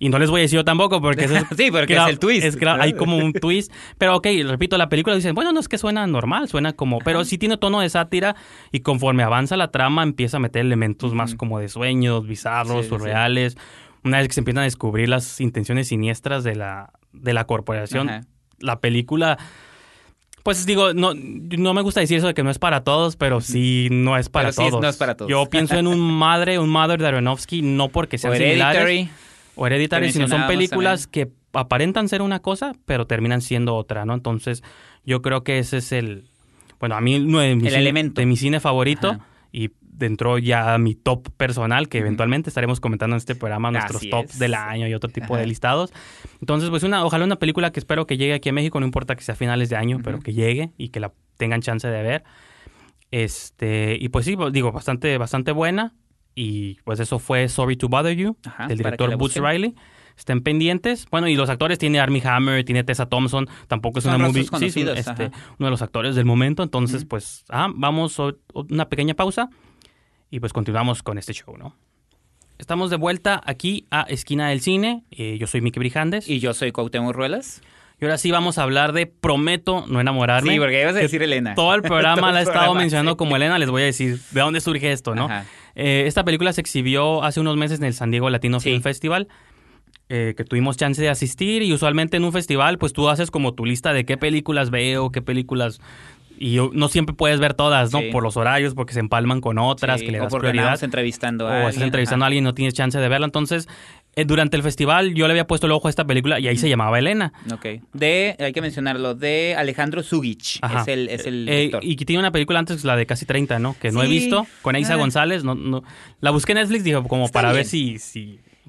Y no les voy a decir yo tampoco porque es Sí, porque es el twist. es hay como un twist. Pero ok, repito, la película dicen, bueno, no es que suena normal, suena como, pero sí tiene tono de sátira y conforme avanza la trama empieza a meter elementos más como de sueños, bizarros, Sí, sí, sí. surreales. Una vez que se empiezan a descubrir las intenciones siniestras de la, de la corporación, Ajá. la película... Pues digo, no, no me gusta decir eso de que no es para todos, pero sí no es para Pero sí todos. no es para todos. Yo pienso en un madre, un Mother de Aronofsky, no porque O sean similares. O Hereditary, sino son películas que aparentan ser una cosa, pero terminan siendo otra, ¿no? Entonces, yo creo que ese es el, bueno, a mí uno de mi El cine, elemento. de mi cine favorito Ajá. y dentro ya mi top personal, que eventualmente estaremos comentando en este programa nuestros Así tops es. del año y otro tipo Ajá. de listados. Entonces, pues una, ojalá una película que espero que llegue aquí a México, no importa que sea a finales de año, pero que llegue y que la tengan chance de ver. Este, y pues sí, pues, digo, bastante, bastante buena. Y pues eso fue Sorry to Bother You, Ajá, del director busquen. Riley. Estén pendientes. Bueno, y los actores tiene Armie Hammer, tiene Tessa Thompson, tampoco es Son una movie. sí, sí, este, uno de los actores del momento. Entonces, pues, ah, vamos a una pequeña pausa y pues continuamos con este show, ¿no? Estamos de vuelta aquí a Esquina del Cine. Eh, yo soy Miki Brijandes. Y yo soy Cuauhtémoc Ruelas. Y ahora sí vamos a hablar de Prometo no enamorarme. Sí, porque ibas a decir Elena. Todo el programa Todo la he estado mencionando sí. como Elena. Les voy a decir de dónde surge esto, ¿no? Ajá. Eh, esta película se exhibió hace unos meses en el San Diego Latino Sí. Film Festival. eh, que tuvimos chance de asistir y usualmente en un festival pues tú haces como tu lista de qué películas veo, qué películas y no siempre puedes ver todas, ¿no? Sí. Por los horarios, porque se empalman con otras, Sí, que le o das porque prioridad entrevistando a o estás entrevistando ajá. a alguien y no tienes chance de verla. Entonces, eh, durante el festival yo le había puesto el ojo a esta película y ahí se llamaba Elena. Ok. De, hay que mencionarlo, de Alejandro Zugic. Ajá. Es el, es el Eh, director. y que tiene una película antes, la de casi 30, ¿no? Que no he visto, con Eiza Ah. González. No, no, la busqué en Netflix, digo, como Está para ver si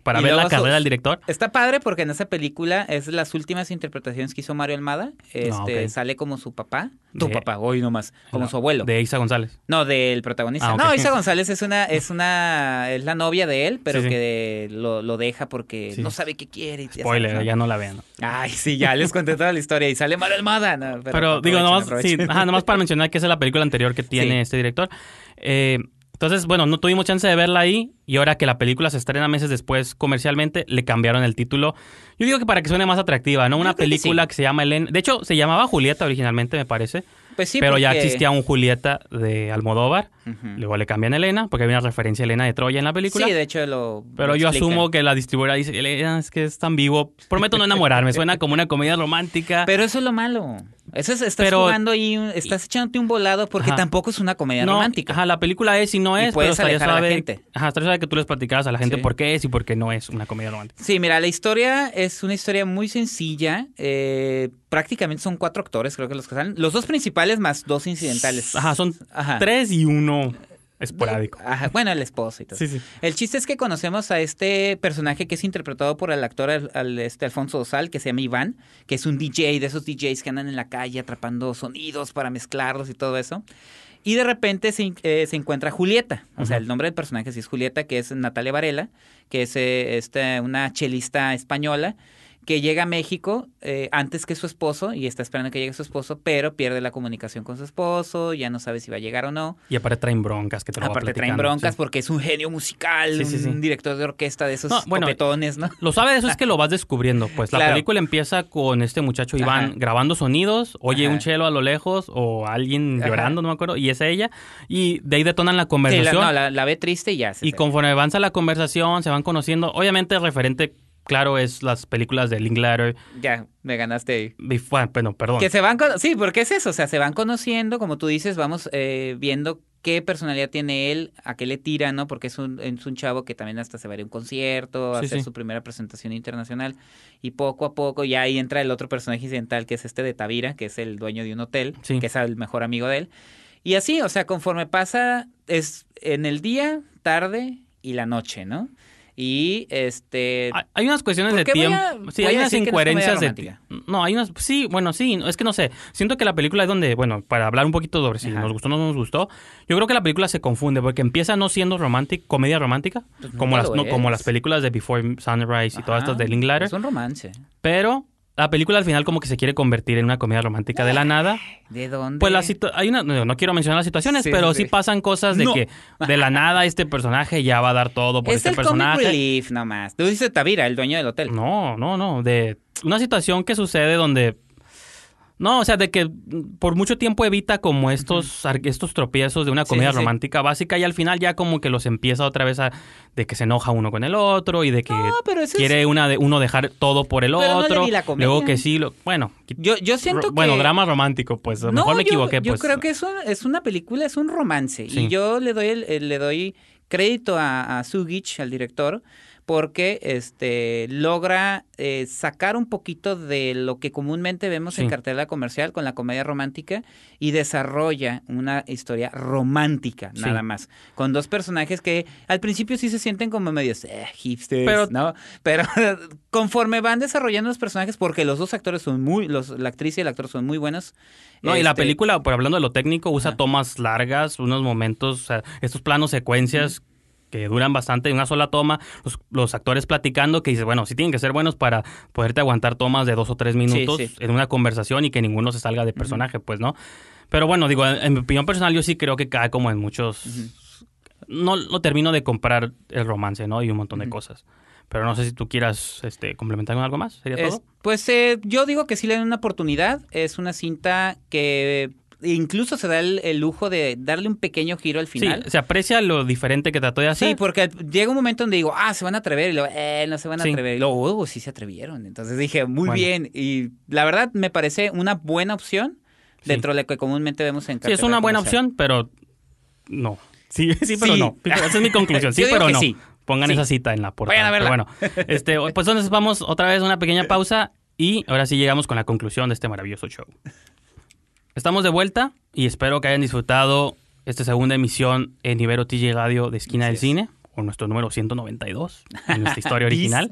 para Y ver la su- carrera del director. Está padre porque en esa película es las últimas interpretaciones que hizo Mario Almada. Este. Sale como su papá. Tu De- papá, hoy nomás. Como No, su abuelo. De Eiza González. No, del protagonista. Ah. No, Isa González es una, es una, es la novia de él, pero Sí, sí. que lo, lo deja porque Sí. no sabe qué quiere. ya Spoiler, sabes, ¿no? ya no la vean. Ay, sí, ya les conté toda la historia y sale Mario Almada. Pero, digo, nomás, ajá, nomás para mencionar que esa es la película anterior que tiene este director. Eh, entonces, bueno, no tuvimos chance de verla ahí y ahora que la película se estrena meses después comercialmente, le cambiaron el título. Yo digo que para que suene más atractiva, ¿no? Una que película sí. que, se llama Elena. De hecho, se llamaba Julieta originalmente, me parece. Pues sí, pero ya porque- existía un Julieta de Almodóvar. Luego le cambian Elena, porque hay una referencia a Elena de Troya en la película. Sí, de hecho lo. Pero lo yo explican. asumo que la distribuidora dice, Elena, es que es tan vivo. Prometo no enamorarme, suena como una comedia romántica. Pero eso es lo malo. Eso es, estás Pero- jugando ahí, un- estás echándote un volado porque Ajá. tampoco es una comedia no, romántica. Ajá, la película es y no Y es, pero puedes estaría alejar a la gente. Ajá, estaría suave que tú les platicaras a la gente Sí. por qué es y por qué no es una comedia romántica. Sí, mira, la historia es una historia muy sencilla. eh, prácticamente son cuatro actores, creo que los que salen. Los dos principales más dos incidentales. Ajá, son Ajá. tres y uno esporádico. Ajá, bueno, el esposo y todo. Sí, sí. El chiste es que conocemos a este personaje que es interpretado por el actor al- al- este Alfonso Dosal, que se llama Iván, que es un DJ de esos DJs que andan en la calle atrapando sonidos para mezclarlos y todo eso. Y de repente se, eh, se encuentra Julieta. O sea, el nombre del personaje sí es Julieta, que es Natalia Varela, que es eh, este, una chelista española que llega a México eh, antes que su esposo y está esperando que llegue su esposo, pero pierde la comunicación con su esposo, ya no sabe si va a llegar o no. Y aparte traen broncas que te lo va Aparte traen platicando, broncas sí. porque es un genio musical, Sí, un director de orquesta de esos No, bueno, copetones, ¿no? Lo sabe de eso es que lo vas descubriendo. Pues la Claro. película empieza con este muchacho Iván Ajá. grabando sonidos, oye Ajá. un chelo a lo lejos o alguien Ajá. llorando, no me acuerdo, y es ella. Y de ahí detonan la Sí, la, conversación. no, la, la ve triste y ya. se Y se- conforme avanza la conversación, se van conociendo. Obviamente referente, claro, es las películas de Linklater. Ya, me ganaste ahí. Bueno, bueno, perdón. Que se van con- Sí, porque es eso, o sea, se van conociendo, como tú dices, vamos eh, viendo qué personalidad tiene él, a qué le tira, ¿no? Porque es un, es un chavo que también hasta se va a ir a un concierto, a Sí, hacer sí. su primera presentación internacional. Y poco a poco ya ahí entra el otro personaje incidental, que es este de Tavira, que es el dueño de un hotel, Sí. que es el mejor amigo de él. Y así, o sea, conforme pasa, es en el día, tarde y la noche, ¿no? Y este... Hay- unas cuestiones ¿Por de tiempo. a- Sí, hay unas no incoherencias de. romántica? No, hay unas. Sí, bueno, sí. Es que no sé. Siento que la película es donde, bueno, para hablar un poquito sobre si Ajá. nos gustó o no nos gustó, yo creo que la película se confunde porque empieza no siendo romántica, comedia romántica, Pues como, las, no- como las películas de Before Sunrise y todas estas de Linklater. Es un romance. Pero la película al final como que se quiere convertir en una comedia romántica de la nada. ¿De dónde? Pues la hay una, no, no quiero mencionar las situaciones, Sí, pero sí. sí pasan cosas de No. que de la nada este personaje ya va a dar todo por es este el personaje. comic relief nomás. Tú dices Tavira, el dueño del hotel. No, no, no. De una situación que sucede donde. No, o sea, de que por mucho tiempo evita como estos, estos tropiezos de una comedia sí, sí. romántica básica y al final ya como que los empieza otra vez a. de que se enoja uno con el otro y de que No, pero quiere una de, uno dejar todo por el Pero no le otro. vi la luego que sí, lo, bueno. Yo, yo siento ro- que... Bueno, drama romántico, pues. A lo No, mejor me yo- equivoqué, yo, pues. creo que es, un- es una película, es un romance. Y yo le doy, el- el- le doy crédito a, a Sugich, al director, porque este logra eh, sacar un poquito de lo que comúnmente vemos en cartelera comercial con la comedia romántica y desarrolla una historia romántica, Sí. nada más. Con dos personajes que al principio sí se sienten como medios eh, hipsters, Pero- ¿no? Pero conforme van desarrollando los personajes, porque los dos actores son muy, los, la actriz y el actor son muy buenos. No, y la este, película, por hablando de lo técnico, usa tomas largas, unos momentos, o sea, estos planos secuencias que duran bastante, una sola toma, los, los actores platicando, que dices, bueno, sí tienen que ser buenos para poderte aguantar tomas de dos o tres minutos sí. en una conversación y que ninguno se salga de personaje, pues, ¿no? Pero bueno, digo, en, en mi opinión personal, yo sí creo que cae como en muchos... No, no termino de comprar el romance, ¿no? Y un montón de cosas. Pero no sé si tú quieras este, complementar con algo más. ¿Sería es- todo? pues eh, yo digo que sí le dan una oportunidad. Es una cinta que incluso se da el, el lujo de darle un pequeño giro al final. Sí, se aprecia lo diferente que trató de hacer. Sí, porque llega un momento donde digo, ah, se van a atrever, y luego, eh, no se van a Sí. atrever. Y luego, oh, sí se atrevieron. Entonces dije, muy Bueno. bien. Y la verdad me parece una buena opción Sí. dentro de lo que comúnmente vemos en Sí, es una buena comercial. opción, pero no. Sí, sí, pero Sí. no. Esa es mi conclusión. Sí, pero no. sí. Pongan esa cita en la portada. Vayan a verla. Pero bueno, este, pues entonces vamos otra vez a una pequeña pausa y ahora sí llegamos con la conclusión de este maravilloso show. Estamos de vuelta y espero que hayan disfrutado esta segunda emisión en Ibero TJ Radio de Esquina Así del es. Cine, o nuestro número 192 en nuestra historia original.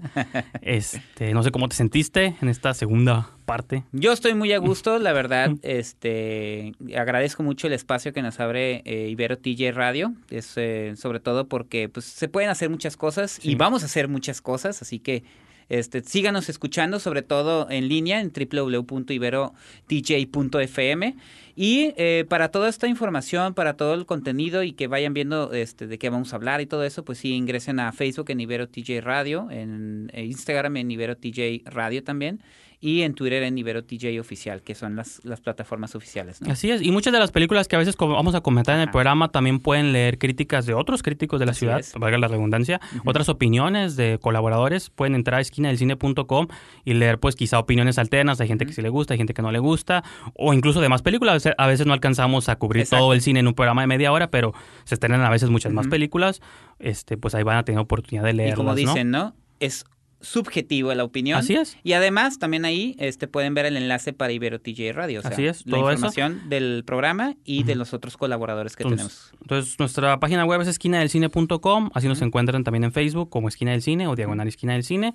Este, no sé cómo te sentiste en esta segunda parte. Yo estoy muy a gusto, la verdad. Este, agradezco mucho el espacio que nos abre eh, Ibero TJ Radio, es eh, sobre todo porque pues se pueden hacer muchas cosas y vamos a hacer muchas cosas, así que este, síganos escuchando, sobre todo en línea en www.iberotj.fm y eh, para toda esta información, para todo el contenido y que vayan viendo este, de qué vamos a hablar y todo eso, pues sí ingresen a Facebook en Ibero TJ Radio, en eh, Instagram en Ibero TJ Radio también y en Twitter en Ibero TJ Oficial, que son las, las plataformas oficiales. ¿no? Así es, y muchas de las películas que a veces vamos a comentar en el Ajá. programa también pueden leer críticas de otros críticos de la Así ciudad, es. valga la redundancia, otras opiniones de colaboradores, pueden entrar a esquinadelcine.com y leer pues quizá opiniones alternas, hay gente que sí le gusta, hay gente que no le gusta, o incluso de más películas, a veces, no alcanzamos a cubrir Exacto. todo el cine en un programa de media hora, pero se estrenan a veces muchas más películas, este pues ahí van a tener oportunidad de Y leerlas, como ¿no? dicen, ¿no? Es subjetivo la opinión. Así es. Y además, también ahí este, pueden ver el enlace para Ibero TJ Radio. O sea, Así es, La eso. información del programa y de los otros colaboradores que Entonces, tenemos. entonces, nuestra página web es esquinadelcine.com, así nos encuentran también en Facebook como Esquina del Cine o Diagonal Esquina del Cine.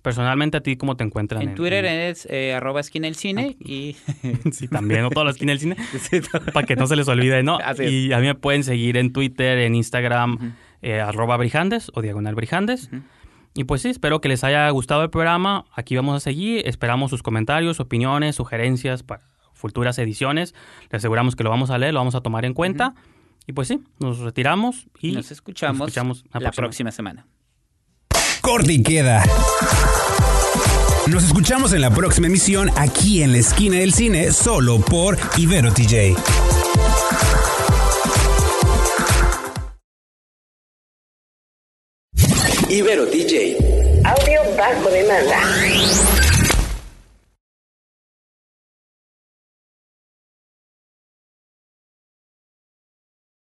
Personalmente, ¿a ti cómo te encuentran? En Twitter es eh, arroba esquina el cine y... Sí, también, o toda la esquina del cine, para que no se les olvide, ¿no? Así es. Y a mí me pueden seguir en Twitter, en Instagram, eh, arroba brijandes o diagonal brijandes. Y pues sí, espero que les haya gustado el programa. Aquí vamos a seguir. Esperamos sus comentarios, opiniones, sugerencias para futuras ediciones. Les aseguramos que lo vamos a leer, lo vamos a tomar en cuenta. Y pues sí, nos retiramos y nos escuchamos, nos escuchamos la próxima semana. Corte y queda. Nos escuchamos en la próxima emisión aquí en la esquina del cine, solo por Ibero TJ. Ibero DJ. Audio bajo demanda.